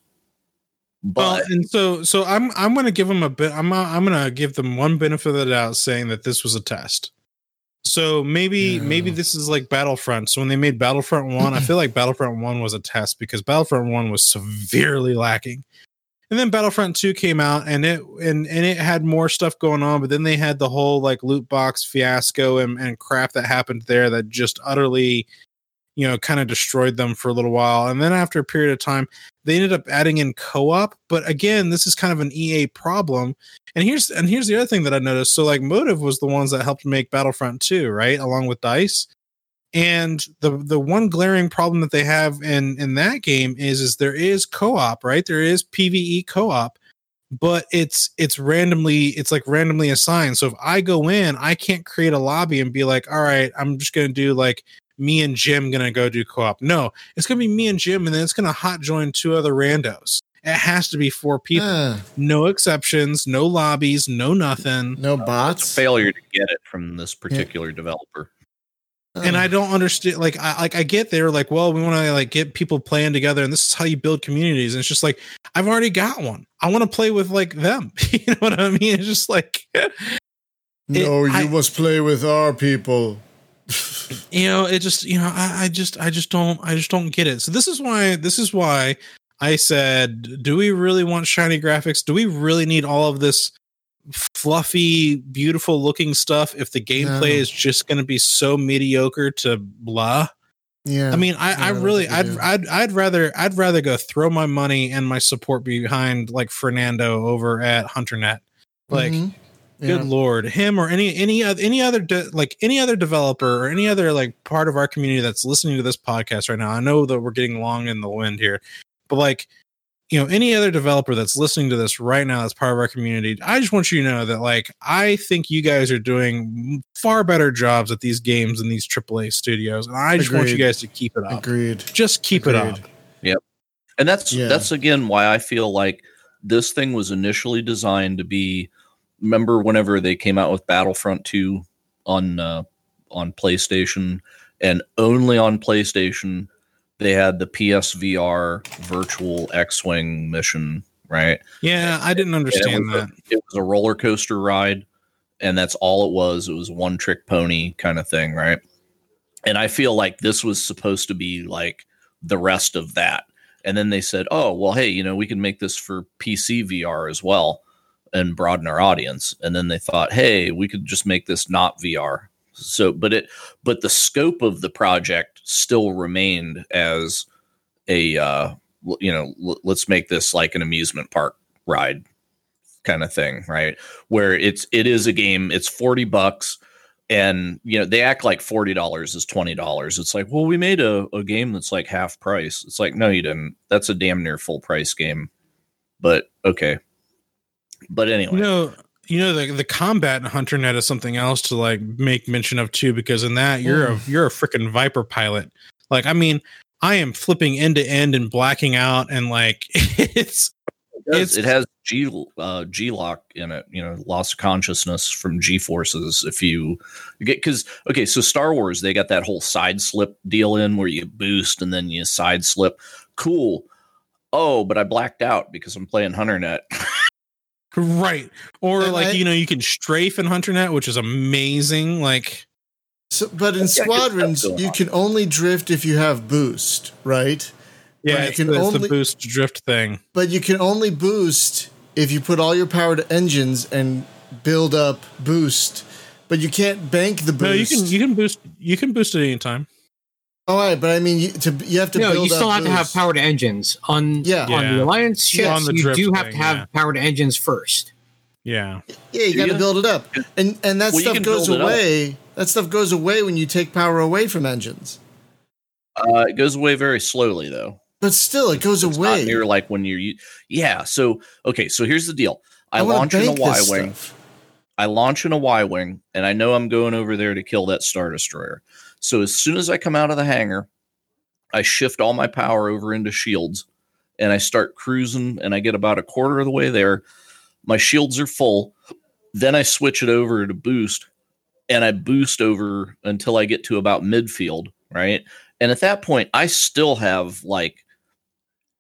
well, and so so I'm I'm gonna give them a bit. I'm I'm gonna give them one benefit of the doubt, saying that this was a test. So maybe maybe this is like Battlefront. So when they made Battlefront One, I feel like Battlefront One was a test because Battlefront One was severely lacking. And then Battlefront 2 came out and it and, and it had more stuff going on, but then they had the whole like loot box fiasco and, and crap that happened there that just utterly, you know, kind of destroyed them for a little while. And then after a period of time, they ended up adding in co-op. But again, this is kind of an EA problem. And here's and here's the other thing that I noticed. So like Motive was the ones that helped make Battlefront 2, right? Along with DICE. And the the one glaring problem that they have in in that game is is there is co-op, right? There is PvE co-op, but it's it's randomly it's like randomly assigned. So if I go in, I can't create a lobby and be like, "All right, I'm just going to do like me and Jim going to go do co-op." No, it's going to be me and Jim and then it's going to hot join two other randos. It has to be four people. Ah, No exceptions, no lobbies, no nothing. no it's a bots. failure to get it from this particular developer. And. I don't understand. Like, I like I get there, like, well, we want to like get people playing together, and this is how you build communities. And it's just like I've already got one. I want to play with like them. you know what I mean? It's just like no, I- you must play with our people. you know, it just you know, I, I just I just don't I just don't get it. So this is why this is why I said, do we really want shiny graphics? Do we really need all of this fluffy, beautiful looking stuff if the gameplay No. is just going to be so mediocre to blah? Yeah. I mean, I, Yeah, I really, I'd. I'd, I'd rather, I'd rather go throw my money and my support behind like Fernando over at HunterNet. Like, Mhm. good lord, him or any, any, oth- any other, de- like any other developer or any other like part of our community that's listening to this podcast right now. I know that we're getting long in the wind here, but like, you know, any other developer that's listening to this right now that's part of our community, I just want you to know that like I think you guys are doing far better jobs at these games than these AAA studios, and I just want you guys to keep it up. Agreed. Just keep it up. Agreed. and that's Yeah. that's again why I feel like this thing was initially designed to be. Remember, whenever they came out with Battlefront Two on uh, on PlayStation, and only on PlayStation, they had the PSVR virtual X-wing mission, right? Yeah, I didn't And it understand a- that. it was a roller coaster ride, and that's all it was. It was one trick pony kind of thing, right? And I feel like this was supposed to be like the rest of that. And then they said, "Oh, well, hey, you know, we can make this for PC VR as well and broaden our audience." And then they thought, "Hey, we could just make this not VR." So, but it, but the scope of the project still remained as a, uh, you know, l- let's make this like an amusement park ride kind of thing, right? Where it's it is a game, it's 40 bucks and you know, they act like $40 is $20. It's like, well, we made a, a game that's like half price. It's like, no, you didn't. That's a damn near full price game. But okay. But anyway. You know, you know the the combat in HunterNet is something else to like make mention of too, because in that you're a you're a freaking Viper pilot. Like, I mean, I am flipping end to end and blacking out, and like it's it, does. it's- it has G uh, G lock in it. You know, loss of consciousness from G forces. If you, you get because okay, so Star Wars they got that whole side slip deal in where you boost and then you side slip. Cool. Oh, but I blacked out because I'm playing HunterNet. right. Or And like I- you know you can strafe in HunterNet, which is amazing. Like, So, but in Yeah, I guess that's squadrons, you on. can only drift if you have boost, right? yeah, you it's, can the, it's only- the boost drift thing. But you can only boost if you put all your power to engines and build up boost. But you can't bank the boost. No, you can you can boost you can boost at any time. All right, but I mean, you, to have to no, build you still up have to have boost. powered engines on Yeah. on Yeah. the alliance ships. On the you do have thing, to have yeah. powered engines first. Yeah. Yeah, you got to build it up, and and that Well, stuff goes build it up. away. That stuff goes away when you take power away from engines. Uh, it goes away very slowly though. But still, it goes It's away. not near like when you're u- yeah. So okay, so here's the deal. I, wanna launch in a bank Y this wing. I launch in a Y wing, and I know I'm going over there to kill that star destroyer. So as soon as I come out of the hangar, I shift all my power over into shields, and I start cruising. And I get about a quarter of the way there. My shields are full. Then I switch it over to boost, and I boost over until I get to about midfield, right? And at that point, I still have like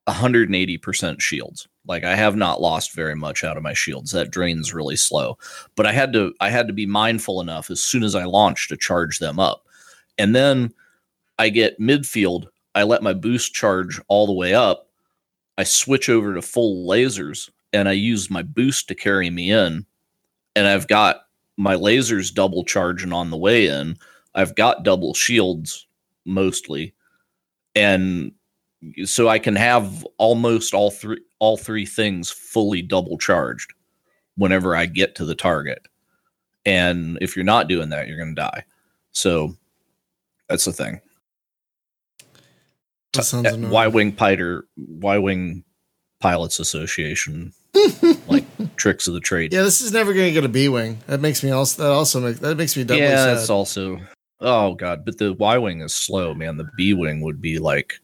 180% shields. Like I have not lost very much out of my shields. That drains really slow. But I had to I had to be mindful enough as soon as I launched to charge them up. And then I get midfield, I let my boost charge all the way up. I switch over to full lasers and I use my boost to carry me in. And I've got my lasers double charging on the way in. I've got double shields mostly. And so I can have almost all three all three things fully double charged whenever I get to the target. And if you're not doing that, you're going to die. So that's the thing. That sounds annoying. Y Wing Piter Y Wing Pilots Association like tricks of the trade. Yeah, this is never going to get a B wing. That makes me also that also make that makes me doubly yeah, sad. that's also oh god, but the Y Wing is slow, man. The B Wing would be like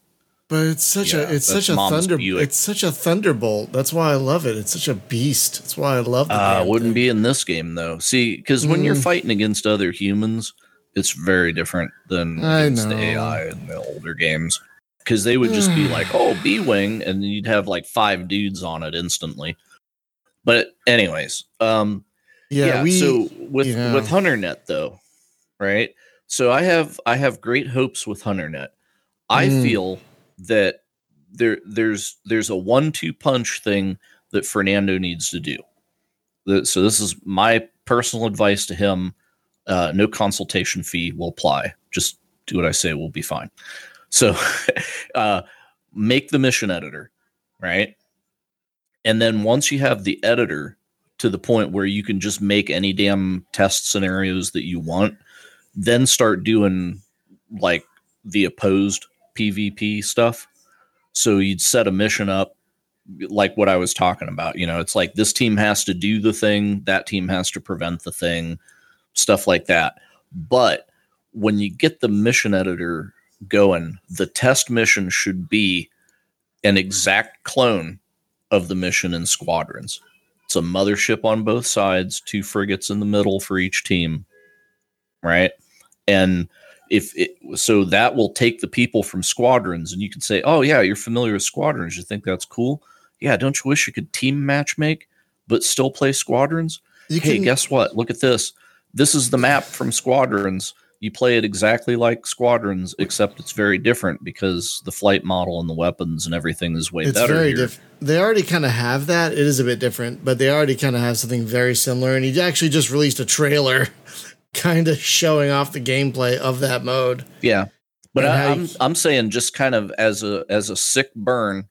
But it's such Yeah, a it's such a thunder Buick. it's such a thunderbolt. That's why I love it. It's such a beast. That's why I love the Uh, wouldn't thing. be in this game though. See, because when you're Mm. fighting against other humans, It's very different than the. AI in the older games because they would just be like, "Oh, B wing," and you'd have like five dudes on it instantly. But anyways, um, Yeah, yeah, we. so with know. with hunternet though right so i have i have great hopes with hunternet i Mm. feel that there there's there's a one-two punch thing that fernando needs to do so this is my personal advice to him uh, no consultation fee will apply just do what i say we'll be fine so uh, make the mission editor right and then once you have the editor to the point where you can just make any damn test scenarios that you want, then start doing like the opposed PvP stuff. So you'd set a mission up like what I was talking about. You know, it's like this team has to do the thing, that team has to prevent the thing, stuff like that. But when you get the mission editor going, the test mission should be an exact clone of the mission in squadrons. It's a mothership on both sides, two frigates in the middle for each team, right? And if it so that will take the people from squadrons, and you can say, "Oh yeah, you're familiar with squadrons. You think that's cool? Yeah, don't you wish you could team match make, but still play squadrons? you hey, can, guess what? Look at this. This is the map from Squadrons. You play it exactly like Squadrons, except it's very different because the flight model and the weapons and everything is way it's better. very different. They already kind of have that. It is a bit different, but they already kind of have something very similar. And he actually just released a trailer, kind of showing off the gameplay of that mode. Yeah, but I, how I'm I'm saying just kind of as a as a sick burn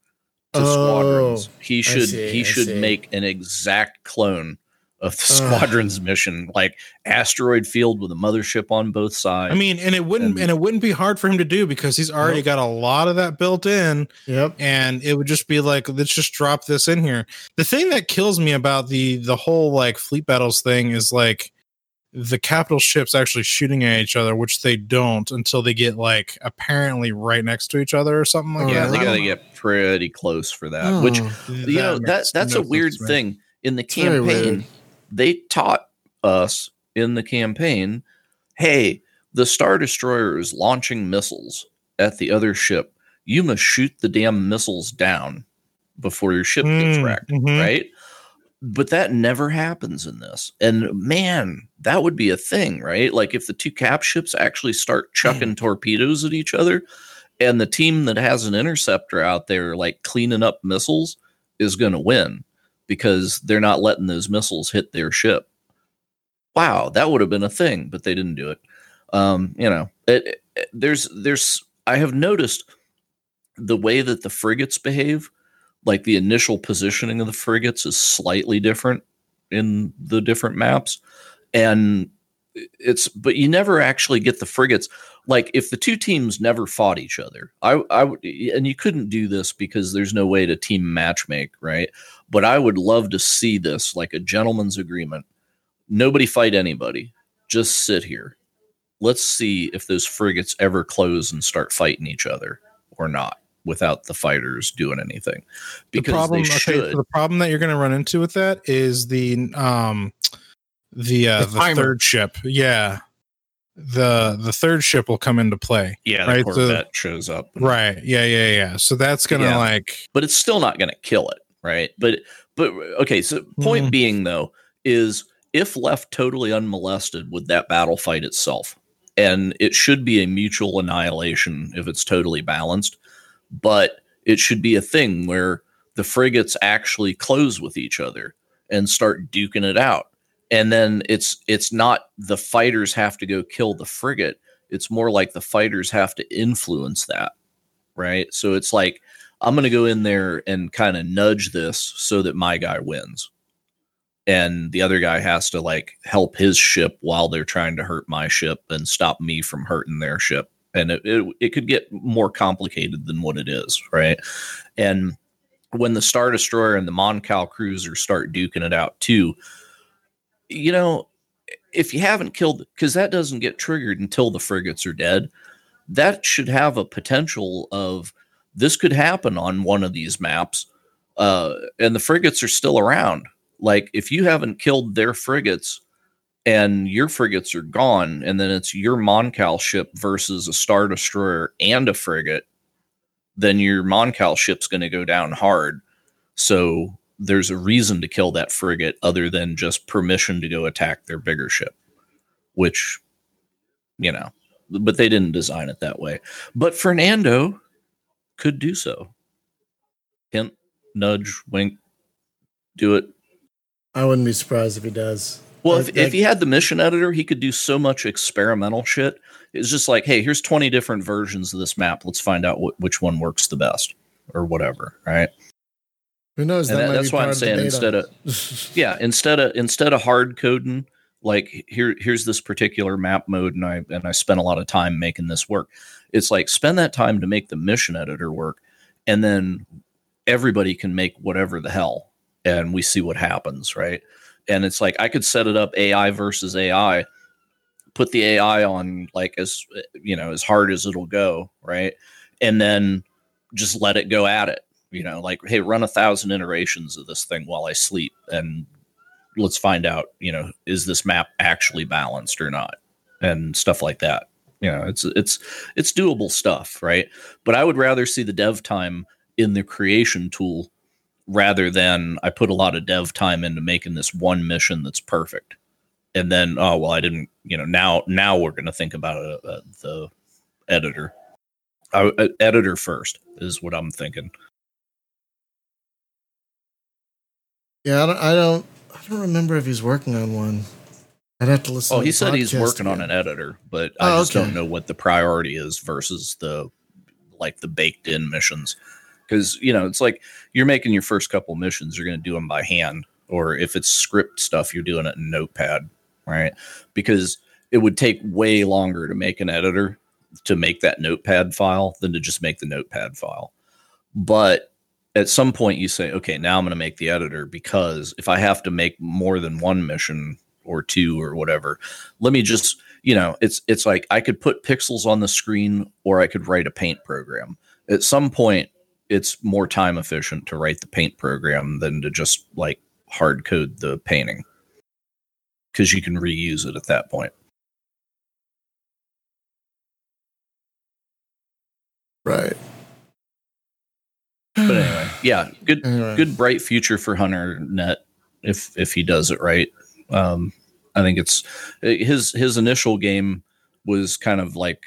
to Oh, Squadrons, he should see, he I should see. make an exact clone of the Ugh. Squadrons mission, like asteroid field with a mothership on both sides. I mean, and it wouldn't And- and it wouldn't be hard for him to do because he's already Nope. got a lot of that built in. Yep. and it would just be like let's just drop this in here the thing that kills me about the the whole like fleet battles thing is like the capital ships actually shooting at each other which they don't until they get like apparently right next to each other or something like oh, yeah, that Yeah, they got to get pretty close for that. Which Oh, know. you know that that's no a weird sense thing in the campaign they taught us in the campaign hey the star destroyer is launching missiles at the other ship. You must shoot the damn missiles down before your ship gets Mm, wrecked mhm. right? But that never happens in this. And man that would be a thing right? Like if the two cap ships actually start chucking torpedoes at each other and the team that has an interceptor out there like cleaning up missiles is going to win because they're not letting those missiles hit their ship. Wow that would have been a thing but they didn't do it. Um you know it, it- there's there's i have noticed the way that the frigates behave like the initial positioning of the frigates is slightly different in the different maps. And it's but you never actually get the frigates. Like if the two teams never fought each other i i would and you couldn't do this because there's no way to team matchmake right? But i would love to see this like a gentleman's agreement. Nobody fight anybody. Just sit here. Let's see if those frigates ever close and start fighting each other or not without the fighters doing anything. The because problem they okay, should. so the problem that you're going to run into with that is the um the uh The the, third ship yeah the the third ship will come into play yeah the right, the- corvette shows up right yeah yeah yeah so that's gonna Yeah. like but it's still not going to kill it, right? But but okay, so point Mhm. being though is if left totally unmolested, would that battle fight itself? And it should be a mutual annihilation if it's totally balanced, but it should be a thing where the frigates actually close with each other and start duking it out. And then it's it's not the fighters have to go kill the frigate. It's more like the fighters have to influence that. Right. So it's like I'm going to go in there and kind of nudge this so that my guy wins. And the other guy has to like help his ship while they're trying to hurt my ship and stop me from hurting their ship. And it, it, it could get more complicated than what it is. Right. And when the Star Destroyer and the Mon Cal cruiser start duking it out too, you know, if you haven't killed, because that doesn't get triggered until the frigates are dead, that should have a potential of this could happen on one of these maps uh, and the frigates are still around like if you haven't killed their frigates and your frigates are gone, and then it's your Mon Cal ship versus a Star Destroyer and a frigate, then your Mon Cal ship's going to go down hard. So there's a reason to kill that frigate other than just permission to go attack their bigger ship, which, you know, but they didn't design it that way. But Fernando could do so. Hint, nudge, wink, do it. I wouldn't be surprised if he does. Well, if, that- if he had the mission editor, he could do so much experimental shit. It's just like, hey, here's 20 different versions of this map. Let's find out wh- which one works the best or whatever. Right. Who knows? That that- that's why part I'm saying instead of- Yeah. Instead of, instead of hard coding, like here, here's this particular map mode. And I, and I spent a lot of time making this work. It's like spend that time to make the mission editor work. And then everybody can make whatever the hell. And we see what happens. Right. And it's like, I could set it up AI versus AI put the AI on like as you know as hard as it'll go, right? And then just let it go at it. You know, like hey, run a thousand iterations of this thing while I sleep, and let's find out. You know, is this map actually balanced or not, and stuff like that. You know, it's it's it's doable stuff, right? But I would rather see the dev time in the creation tool rather than I put a lot of dev time into making this one mission that's perfect and then oh well i didn't you know now now we're going to think about uh, uh, the editor uh, editor first is what i'm thinking Yeah, I don't, I don't. I don't remember if he's working on one. I'd have to listen. oh to he said he's working on an editor but i Oh, just okay. don't know what the priority is versus the like the baked in missions because you know it's like you're making your first couple missions you're going to do them by hand or if it's script stuff you're doing it in notepad right because it would take way longer to make an editor to make that notepad file than to just make the notepad file but at some point you say okay now i'm going to make the editor because if i have to make more than one mission or two or whatever let me just you know it's it's like i could put pixels on the screen or i could write a paint program. At some point it's more time efficient to write the paint program than to just like hard code the painting. Because you can reuse it at that point. Right. But anyway yeah good Anyway. good bright future for hunter net if if he does it right um i think it's his his initial game was kind of like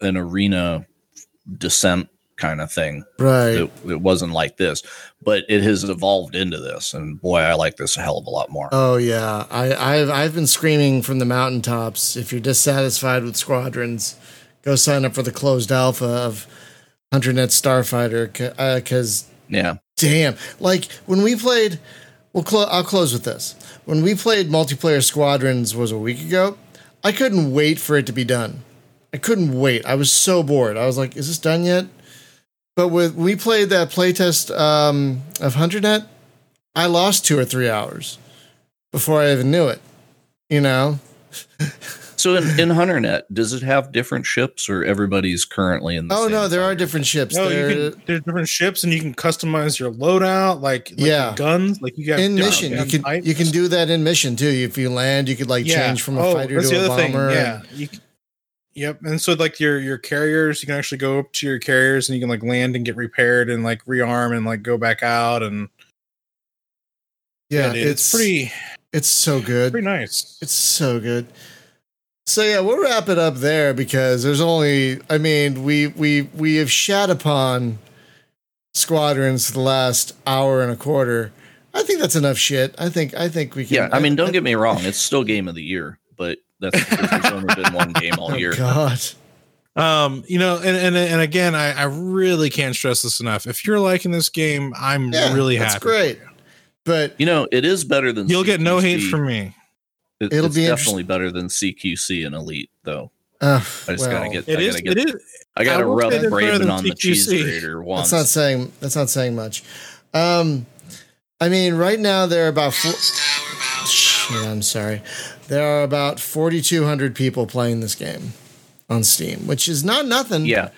an arena descent kind of thing Right. it, it wasn't like this but it has evolved into this and boy i like this a hell of a lot more Oh yeah, I, I've I've been screaming from the mountaintops. If you're dissatisfied with squadrons, go sign up for the closed alpha of HunterNet Starfighter. Because yeah damn, like when we played, well, I'll close with this. When we played multiplayer squadrons was a week ago. I couldn't wait for it to be done. I couldn't wait. I was so bored. I was like, "Is this done yet?" But with we played that playtest um, of HunterNet, I lost two or three hours before I even knew it. You know? so in, in hunternet does it have different ships or everybody's currently in the Oh same no, there are different ships. No, There- you can. There's different ships, and you can customize your loadout, like, like Yeah. guns. Like you got in mission, you can types. you can do that in mission too. If you land, you could like change from a Oh, fighter that's to the a other thing. bomber. Yeah. You can, yep. And so like your your carriers, you can actually go up to your carriers and you can like land and get repaired and like rearm and like go back out and yeah, dude, it's, it's pretty It's so good. pretty nice. It's so good. So yeah, we'll wrap it up there because there's only I mean, we we we have shat upon squadrons for the last hour and a quarter. I think that's enough shit. I think I think we can yeah i mean don't get me wrong it's still game of the year but that's because there's only been one game all Oh year god. Um, you know, and and and again, I I really can't stress this enough. If you're liking this game, I'm Yeah, really that's happy. great. But you know it is better than You'll get no hate from me. It- It'll it's be definitely better than cqc and elite though uh, i just well, gotta get It i is. gotta get It is. i gotta I rub say it's Braben than on the cheese CQC. grater once That's not saying that's not saying much. Um, I mean, right now there are about four, shit, I'm sorry. There are about 4,200 people playing this game on Steam, which is not nothing. yeah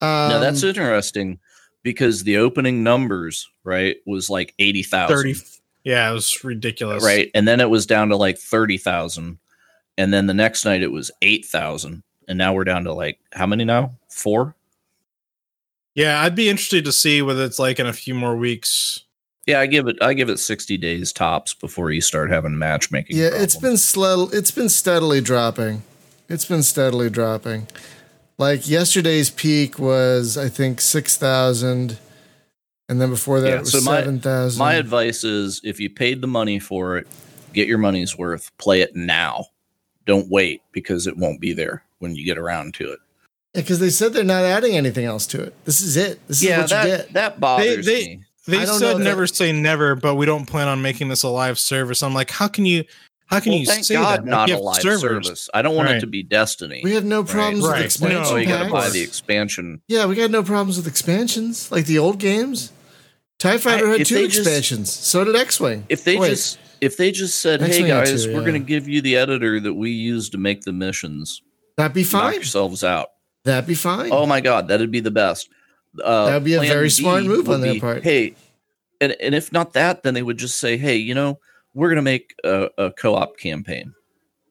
Um, no that's interesting because the opening numbers right was like 80000 30 Yeah, it was ridiculous. right? And then it was down to like 30,000. And then the next night it was 8,000. And now we're down to like how many now? Four? Yeah, I'd be interested to see whether it's like in a few more weeks. Yeah, I give it I give it 60 days tops before you start having matchmaking. Yeah, it's been slow. It's been steadily dropping. It's been steadily dropping. Like yesterday's peak was, I think, six thousand, and then before that Yeah, it was so my- seven thousand. My advice is if you paid the money for it, get your money's worth. Play it now. Don't wait because it won't be there when you get around to it. because they said they're not adding anything else to it. This is it. This is what that, you get. that bothers they- me. They don't said know that- never say never, but we don't plan on making this a live service. I'm like, how can you how can Well, you thank say God that? not a live servers. service. I don't want it to be Destiny. We have no right? problems Right. with No, expansion oh, you got to buy the expansion. Yeah, we got no problems with expansions like the old games. Tie Fighter I- had two they just- expansions. so did X Wing. If they Wait. just if they just said, "Hey X-Wing had guys, two, we're going to give you the editor that we use to make the missions. That'd be Knock fine. yourselves out." That'd be fine. Oh my god, that'd be the best. Uh, That'd be a very smart move on their be, part. Hey, and and if not that, then they would just say, "Hey, you know, we're going to make a, a co-op campaign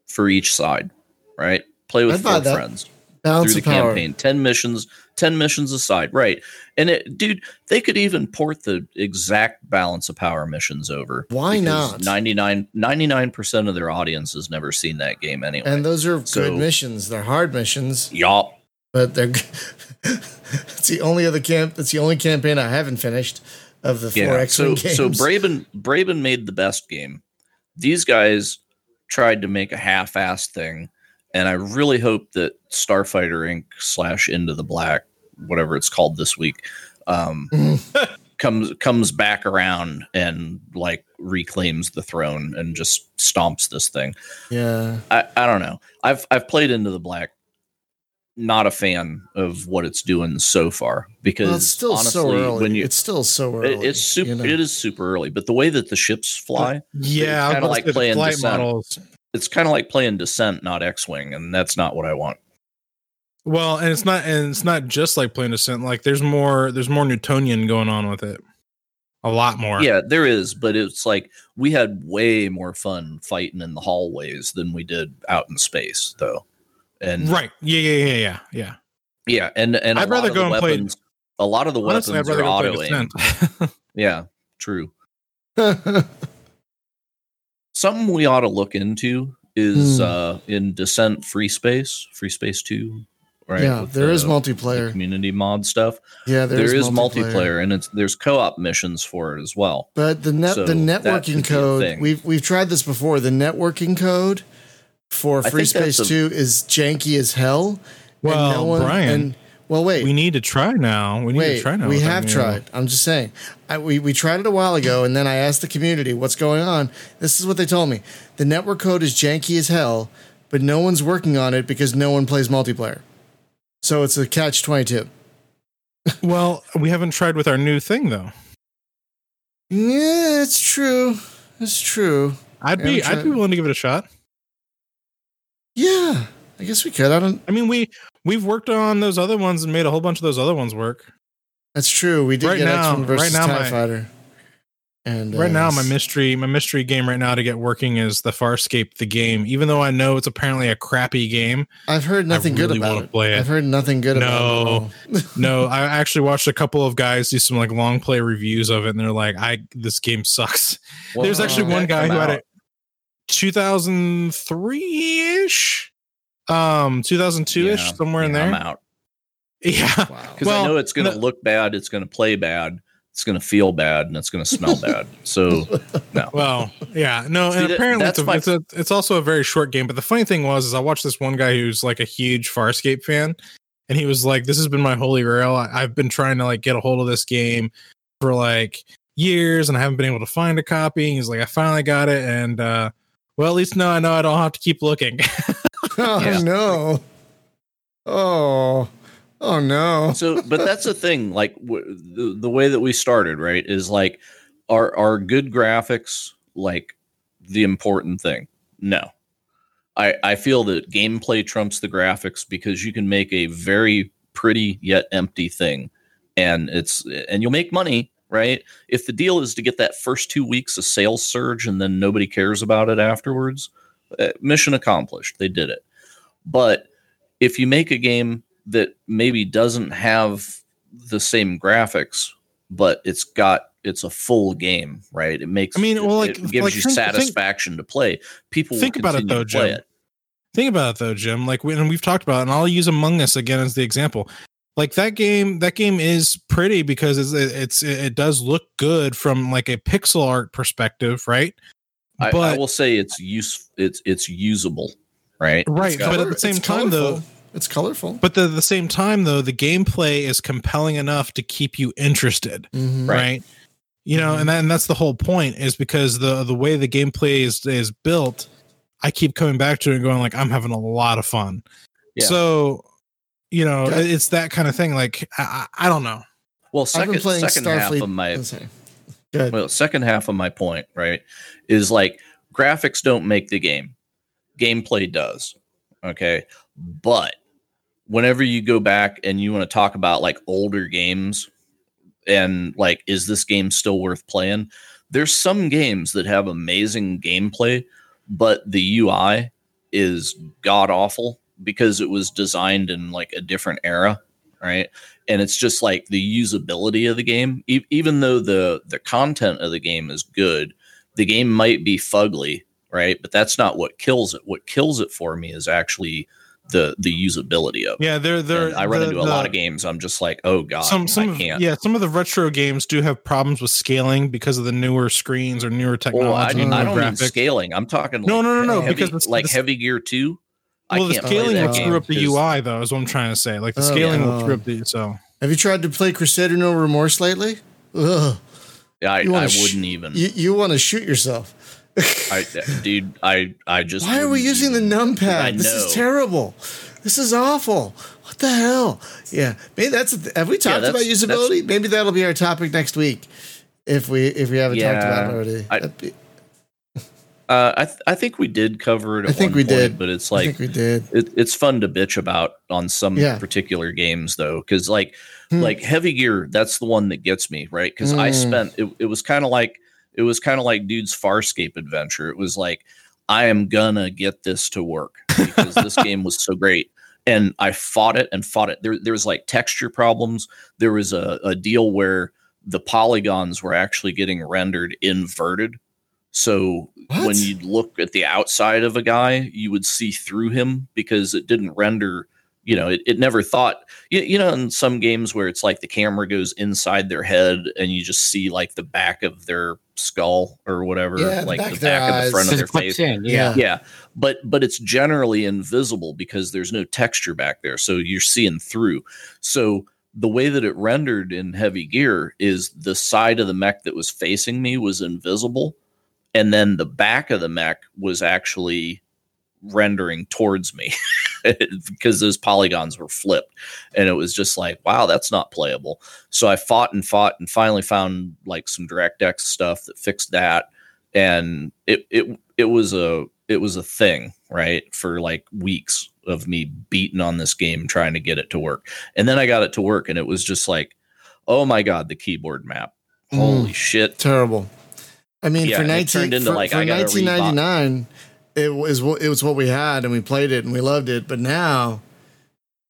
for each side, right? Play with four that. friends Balance through the power. campaign. Ten missions, ten missions aside, right? And it, dude, they could even port the exact balance of power missions over. Why not? 99 99% of their audience has never seen that game anyway. And those are So- good missions. They're hard missions, Yup. but they're. it's the only other camp. That's the only campaign I haven't finished of the four Yeah. X So games. so Braben Braben made the best game. These guys tried to make a half-assed thing, and I really hope that Starfighter Inc. slash Into the Black, whatever it's called this week, um, comes comes back around and like reclaims the throne and just stomps this thing. yeah, I, I don't know. I've I've played Into the Black. Not a fan of what it's doing so far because well, it's still honestly, so early. when you it's still so it- early. it's super. you know? It is super early, but the way that the ships fly, Yeah, was kinda like the playing flight models. It's kind of like playing Descent, not X-wing, and that's not what I want. Well, and it's not and it's not just like playing Descent. Like there's more there's more Newtonian going on with it. A lot more. Yeah, there is, but it's like we had way more fun fighting in the hallways than we did out in space, though. And Right. Yeah, yeah, yeah, yeah, yeah. yeah, and and a I'd lot rather of go and play- a lot of the Honestly, weapons are auto aim. Yeah, true. Something we ought to look into is Hmm. uh in Descent FreeSpace, Free Space Two, right? yeah, with there the- is the multiplayer. community mod stuff. Yeah, there is multiplayer. and it's there's co-op missions for it as well. But the net So the networking code we've we've tried this before. The networking code for Free think that's Space a- Two is janky as hell. and Well, Brian, and well, wait, we need to try now. We need wait, to try now. we have tried. I'm just saying, I, we we tried it a while ago, and then I asked the community what's going on. This is what they told me: the network code is janky as hell, but no one's working on it because no one plays multiplayer. So it's a catch twenty two. Well, we haven't tried with our new thing though. Yeah, it's true. It's true. I'd be I'd be willing to give it a shot. Yeah, I guess we could. I don't. I mean, we we've worked on those other ones and made a whole bunch of those other ones work. That's true. We did Right get now- X-Wing versus right now Tie my- Fighter. And Right uh, now, my mystery my mystery game right now to get working is the Farscape the game. Even though I know it's apparently a crappy game, I've heard nothing good really about wanna it. play it. I've heard nothing good about it. No. no, I actually watched a couple of guys do some like long play reviews of it, and they're like, "I this game sucks." There's actually one guy come who had it 2003 ish, um, 2002 ish, Yeah, somewhere in yeah, I'm there. out Yeah, Wow. because Well, I know it's going to no- look bad, it's going to play bad, it's going to feel bad, and it's going to smell bad. So no, Well, yeah, no, See, and that- apparently it's, a, my- it's a it's also a very short game. But the funny thing was, is I watched this one guy who's like a huge Farscape fan, and he was like, "This has been my holy grail. I, I've been trying to like get a hold of this game for like years, and I haven't been able to find a copy." He's like, "I finally got it, and uh, well, at least now I know I don't have to keep looking." Oh Yeah. no. Oh. Oh no. so but that's the thing like w- the, the way that we started right is like are are good graphics like the important thing no i i feel that gameplay trumps the graphics because you can make a very pretty yet empty thing and it's and you'll make money right? If the deal is to get that first two weeks of sales surge and then nobody cares about it afterwards, Uh, mission accomplished. They did it. But if you make a game that maybe doesn't have the same graphics, but it's got it's a full game, right? It makes I mean, well, like- it gives like you think- think- satisfaction to play. People think about it, though, Jim. it. Think about it though, Jim. Like when we've talked about, it, and I'll use Among Us again as the example. Like that game, that game is pretty because it's, it's it does look good from like a pixel art perspective, right? I, I will say it's use it's it's usable, right? Right, got- but at the same It's time, though- it's colorful. But the, the same time, though, the gameplay is compelling enough to keep you interested, Mhm. Right. right? You know, and that, and that's the whole point is because the the way the gameplay is is built, I keep coming back to it and going like I'm having a lot of fun. Yeah. So, you know, Okay. it's that kind of thing. Like I, I I don't know. well, I've second been playing second half of my Let's say. Good. well, second half of my point, right, is like graphics don't make the game. Gameplay does. Okay. But whenever you go back and you want to talk about like older games and like, is this game still worth playing? There's some games that have amazing gameplay, but the UI is god awful because it was designed in like a different era, right? And it's just like the usability of the game, e- even though the the content of the game is good, the game might be fugly, right? But that's not what kills it. What kills it for me is actually the the usability of. Yeah, they're they're. And I run the- into a lot of games. I'm just like, oh god, Some some I of, can't. yeah, some of the retro games do have problems with scaling because of the newer screens or newer Well, I, technology. I don't mean scaling. I'm talking No, like no, no, no, heavy, because like this- Heavy Gear Two. Well, the can't play scaling that will screw up the UI, though. Is what I'm trying to say. Like the Oh, scaling yeah. will screw up the so. Have you tried to play Crusader No Remorse lately? Ugh. I, I You wanna sh- wouldn't even. You, you want to shoot yourself. I, dude, I, I just. Why are we using the numpad? This is terrible. This is awful. What the hell? Yeah, maybe that's. Have we talked about usability? Maybe that'll be our topic next week. If we if we haven't talked about it already, I- That'd be- Uh, I, th- I think we did cover it. I think we point, did. but it's I like think we did. it, it's fun to bitch about on some Yeah. particular games though because like Hmm. like heavy gear that's the one that gets me right because i Mm. spent it, it was kind of like it was kind of like dude's farscape adventure it was like i am gonna get this to work because this game was so great and i fought it and fought it there, there was like texture problems there was a, a deal where the polygons were actually getting rendered inverted so What? when you look at the outside of a guy, you would see through him because it didn't render. You know, it, it never thought. You, you know, in some games where it's like the camera goes inside their head and you just see like the back of their skull or whatever, Yeah, the like back the of back of the front of their face. in. Yeah. Yeah, but but it's generally invisible because there's no texture back there, so you're seeing through. So the way that it rendered in heavy gear is the side of the mech that was facing me was invisible, and then the back of the mech was actually rendering towards me because those polygons were flipped and it was just like wow that's not playable so i fought and fought and finally found like some directx stuff that fixed that and it it it was a it was a thing right for like weeks of me beating on this game trying to get it to work and then i got it to work and it was just like oh my god the keyboard map Mm. holy shit terrible. I mean, Yeah, for it nineteen turned into, for, like, for I nineteen ninety nine, it was what it was what we had, and we played it and we loved it. But now,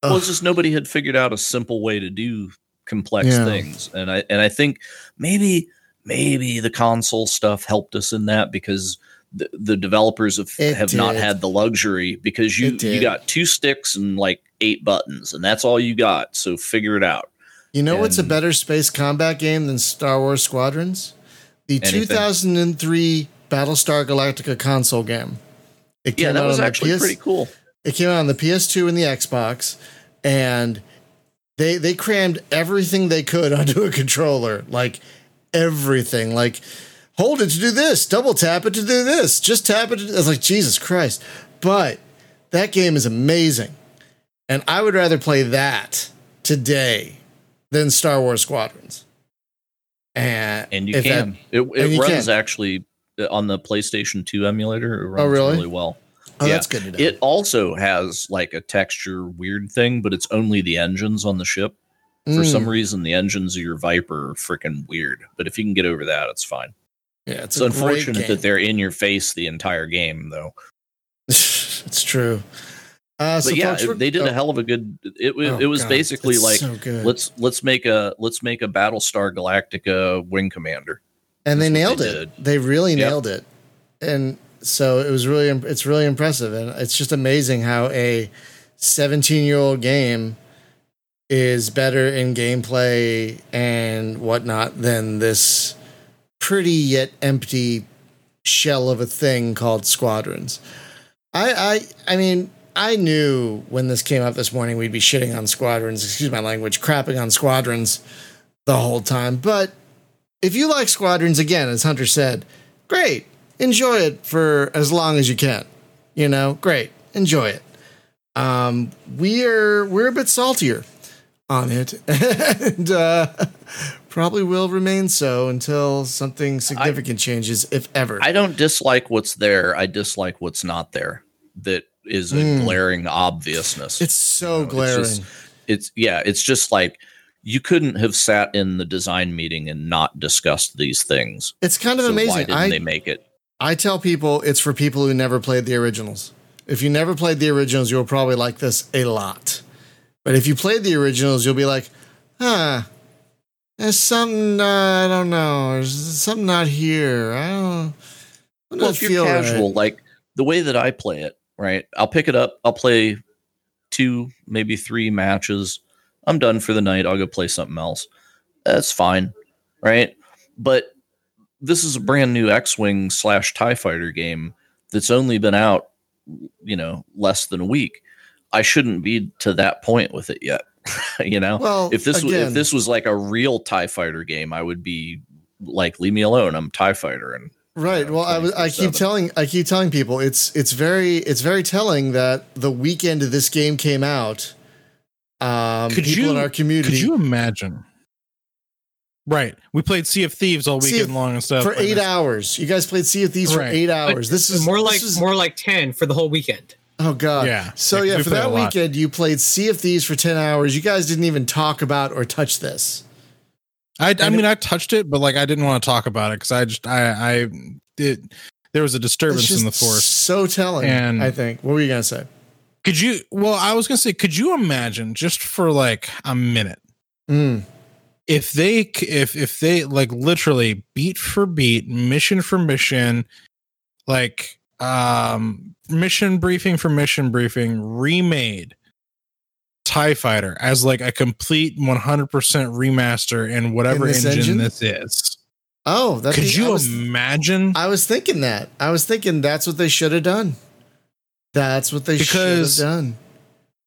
well ugh, it's just nobody had figured out a simple way to do complex Yeah. things and i and i think maybe maybe the console stuff helped us in that because the, the developers have, It have not had the luxury because you you got two sticks and like eight buttons and that's all you got so figure it out you know what's a better space combat game than Star Wars Squadrons? The Anything. two thousand and three Battlestar Galactica console game. It yeah that out was on actually PS pretty cool It came out on the PS2 and the Xbox, and they they crammed everything they could onto a controller, like everything. Like hold it to do this, double tap it to do this, just tap it. To, I like Jesus Christ, but that game is amazing, and I would rather play that today than Star Wars Squadrons. And and you if that- can it, it you runs can. actually uh, on the playstation 2 emulator it runs really? really well oh, yeah. that's good to know. It also has like a texture weird thing, but it's only the engines on the ship. For Mm. some reason, the engines of your Viper are freaking weird. But if you can get over that, it's fine. Yeah, It's, it's, unfortunate that they're in your face the entire game, though. it's true. Uh, so but yeah, folks, they did oh, a hell of a good. It was oh, it was God, basically like so let's let's make a let's make a Battlestar Galactica wing commander. and they that's nailed they it. They really Yep. nailed it, and so it was really it's really impressive, and it's just amazing how a 17 year old game is better in gameplay and whatnot than this pretty yet empty shell of a thing called Squadrons. I I I mean. I knew when this came up this morning we'd be shitting on squadrons, excuse my language, crapping on squadrons the whole time. But if you like Squadrons again, as Hunter said, great. Enjoy it for as long as you can. You know, great. Enjoy it. Um, we're we're a bit saltier on it, and uh, probably will remain so until something significant changes, if ever. I don't dislike what's there. I dislike what's not there. That is a Mm. glaring obviousness. it's so You know, it's glaring. just- it's yeah. It's just like you couldn't have sat in the design meeting and not discussed these things. it's kind of So Why amazing. didn't I they make it? I tell people it's for people who never played the originals. If you never played the originals, you'll probably like this a lot. But if you played the originals, you'll be like, huh, there's something, uh, I don't know, there's something not here. I don't, I don't Well, if you're feel right." casual, like the way that I play it, right? I'll pick it up. I'll play two, maybe three matches. I'm done for the night. I'll go play something else. That's fine, right? But this is a brand new X-wing slash Tie Fighter game that's only been out, you know, less than a week. I shouldn't be to that point with it yet. you know, Well, if this was, if this was like a real Tie Fighter game, I would be like, leave me alone. I'm Tie Fighter, and Right. uh, Well, I, was- I keep telling I keep telling people it's it's very it's very telling that the weekend this game came out, um, Could people you- in our community Could you imagine? Right. We played Sea of Thieves all weekend of- long and stuff. for and eight it's- hours. You guys played Sea of Thieves Right. for eight But hours. This is more like is- more like ten for the whole weekend. Oh god. Yeah. So Yeah, yeah, for that weekend you played Sea of Thieves for 10 hours. You guys didn't even talk about or touch this. I, I mean, I touched it, but like I didn't want to talk about it because I just I I it, there was a disturbance in the force. so telling, And- I think. What were you going to say? Could you? Well, I was gonna say, could you imagine just for like a minute Mm. if they if if they like literally beat for beat, mission for mission, like um mission briefing for mission briefing, remade TIE Fighter as like a complete 100% remaster in whatever In this engine, engine? this is. Oh, that Could you I was, imagine? I was thinking that. I was thinking that's what they should have done. That's what they should have done.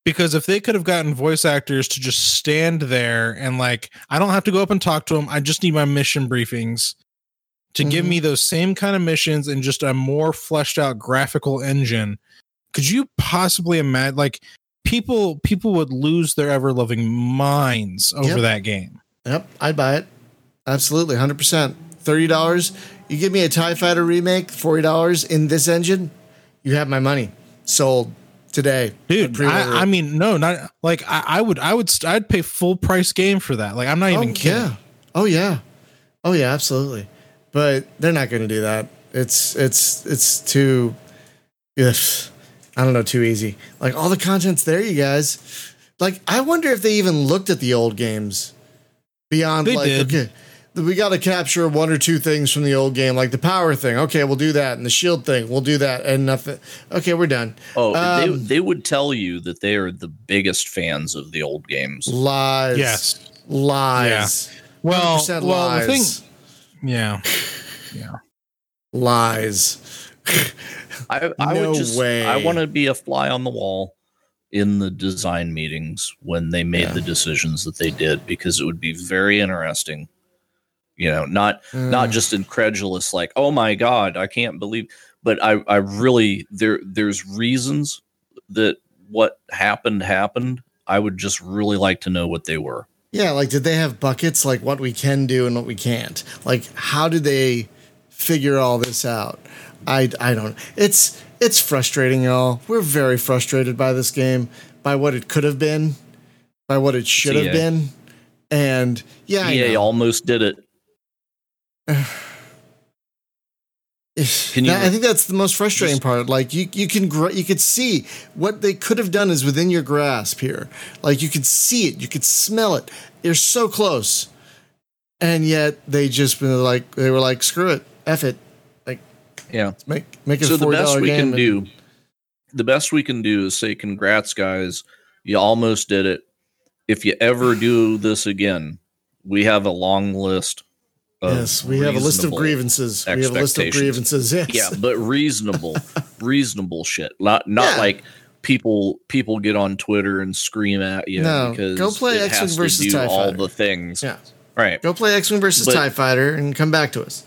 because if they could have gotten voice actors to just stand there and like i don't have to go up and talk to them i just need my mission briefings to give Mhm. me those same kind of missions and just a more fleshed out graphical engine could you possibly imagine like people people would lose their ever loving minds over Yep. that game Yep, I'd buy it. Absolutely, 100%. $30. You give me a TIE Fighter remake, $40 in this engine, you have my money. Sold today. Dude I, I mean no not like I, I would i would i'd pay full price game for that like i'm not oh, even oh, kidding Yeah. Oh yeah. Oh yeah, absolutely. But they're not going to do that. It's it's it's too ugh, I don't know, too easy. Like all the content's there, you guys. Like I wonder if they even looked at the old games beyond They like did. okay, we got to capture one or two things from the old game, like the power thing. Okay, we'll do that, and the shield thing, we'll do that, and nothing. Okay, we're done. Oh, they, Um, they would tell you that they are the biggest fans of the old games. Lies. yes Lies. well 100% well the thing Yeah. yeah Lies. I, I No would just way. I want to be a fly on the wall in the design meetings when they made Yeah. the decisions that they did because it would be very interesting. You know, not not Mm. just incredulous like, "Oh my god, I can't believe." But I I really there there's reasons that what happened happened. I would just really like to know what they were. Yeah, like did they have buckets like what we can do and what we can't? Like how did they figure all this out? I I don't. It's it's frustrating, y'all. We're very frustrated by this game, by what it could have been, by what it should have been, And yeah, I EA almost did it. Can you- That- I think that's the most frustrating Just- part. Like you, you can gr- you could see what they could have done is within your grasp here. Like you could see it, you could smell it. You're so close, and yet they just been like they were like, screw it, f it, Yeah. make make it So the best we can do, the best we can do is say, "Congrats, guys! You almost did it. If you ever do this again, we have a long list." Of yes, we have a list of grievances. We have a list of grievances. Yes. Yeah, but reasonable, reasonable shit. Not not Yeah. like people people get on Twitter and scream at you No, because go play X-Wing versus do TIE all Fighter. the things. Yeah. Right. Go play X Wing versus But- Tie Fighter and come back to us.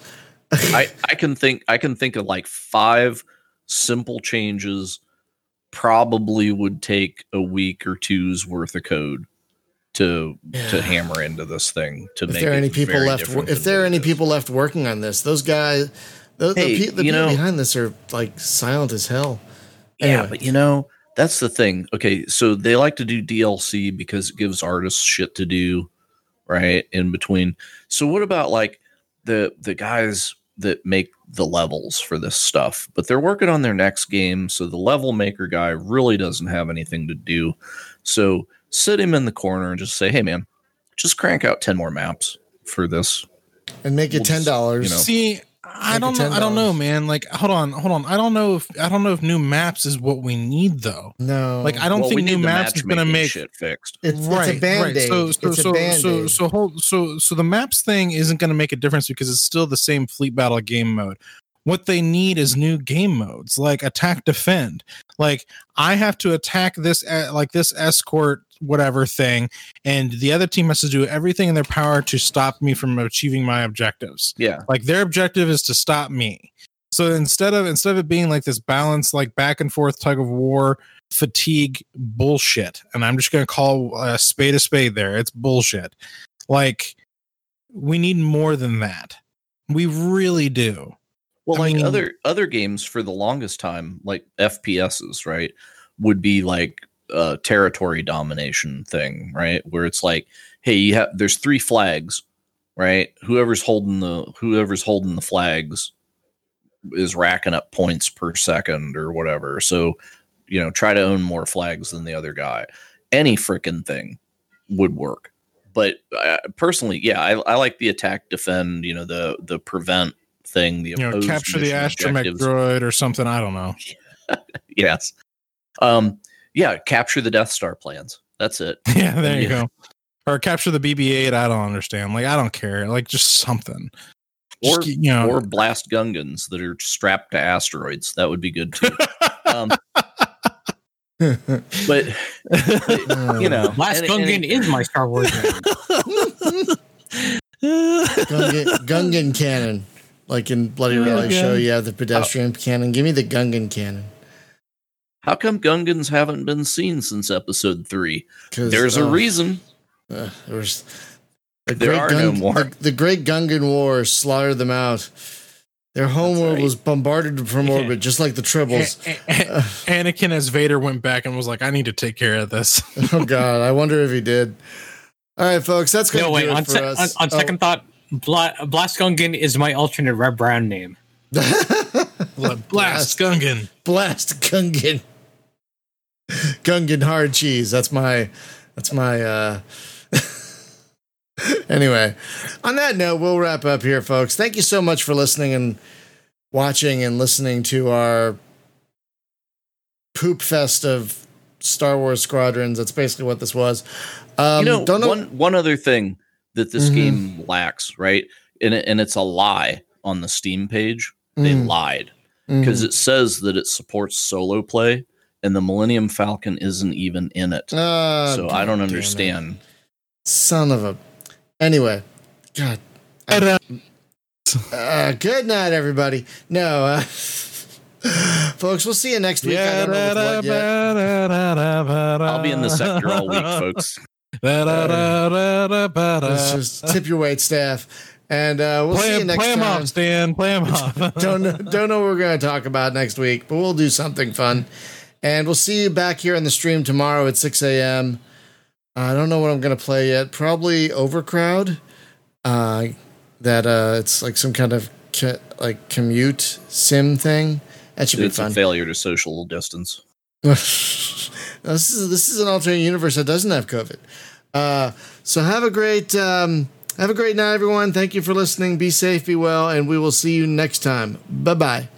I, I can think I can think of like five simple changes probably would take a week or two's worth of code to Yeah. to hammer into this thing to if make there are it any people left, if there are any people left working on this, those guys, the, Hey, the, pe- the people know- behind this are like silent as hell. Yeah, but you know, that's the thing. Okay, so they like to do DLC because it gives artists shit to do, right? In between. So what about like the the guys that make the levels for this stuff, but they're working on their next game, so the level maker guy really doesn't have anything to do. So sit him in the corner and just say, "Hey man, just crank out 10 more maps for this." and make it We'll ten just, dollars. you know. See, I don't know. I don't know, man. Like, hold on, hold on. I don't know if I don't know if new maps is what we need though. no, Like, I don't Well, think new maps is going to make shit fixed. it's, it's a band aid. So, so, it's a so, band so, aid. so, hold, so, so the maps thing isn't going to make a difference because it's still the same fleet battle game mode. What they need is new game modes like attack defend. Like I have to attack this uh, like this escort whatever thing, and the other team has to do everything in their power to stop me from achieving my objectives. Yeah. Like their objective is to stop me. So instead of instead of it being like this balance, like back and forth tug of war, fatigue bullshit, and I'm just gonna call a spade a spade. There, it's bullshit. Like we need more than that. We really do. Well, I like mean- other other games for the longest time, like FPSs, right, would be like a territory domination thing, right? Where it's like, hey, you have there's three flags, right? Whoever's holding the whoever's holding the flags is racking up points per second or whatever. So, you know, try to own more flags than the other guy. Any freaking thing would work. But uh, personally, yeah, I, I like the attack, defend, you know, the the prevent thing, the You know, capture the astromech droid or something. I don't know. Yes. Um, yeah, capture the Death Star plans. That's it. Yeah, there you Yeah. go. Or capture the BB-8. I don't understand. Like I don't care. Like just something. Just, Or you know, or blast Gungans that are strapped to asteroids. That would be good too. um, but you know, Last and- Gungan and- is my Star Wars name. Gungan, Gungan cannon, like in Bloody Yeah, Rally yeah. Show. You have the pedestrian cannon. Give me the Gungan cannon. How come Gungans haven't been seen since episode three? There's a uh, reason. uh, there the There are no more. The, the Great Gungan War slaughtered them out. Their homeworld right. was bombarded from Yeah. orbit, just like the Tribbles. Anakin as Vader went back and was like, "I need to take care of this." oh God, I wonder if he did. All right, folks, that's going to no, wait. do it On, for se- us. on, on Oh. second thought, Bla- Blast Gungan is my alternate Red Brown name. Blast, Blast Gungan. Blast Gungan. Gungan hard cheese. That's my that's my uh anyway. On that note, we'll wrap up here, folks. Thank you so much for listening and watching and listening to our poop fest of Star Wars squadrons. That's basically what this was. Um you know, don't know one one other thing that this Mhm. game lacks, right? And it, and it's a lie on the Steam page. They Mm, lied mm. because it says that it supports solo play, and the Millennium Falcon isn't even in it. Ah, so I don't it. understand. Son of a. Anyway, God. Ta-da. Uh, good night, everybody. No, uh, folks, we'll see you next week. I don't know with what yet. I'll be in the sector all week, folks. Let's just tip your wait staff, and uh, we'll see you him, next play him time. off, Stan. Play him off. don't know, don't know what we're going to talk about next week, but we'll do something fun. And we'll see you back here on the stream tomorrow at 6 a.m. I don't know what I'm gonna play yet. Probably Overcrowd. Uh, that uh, it's like some kind of like commute sim thing. That should It's be a failure to social distance. this is this is an alternate universe that doesn't have COVID. Uh, so have a great um, have a great night, everyone. Thank you for listening. Be safe, be well, and we will see you next time. Bye bye.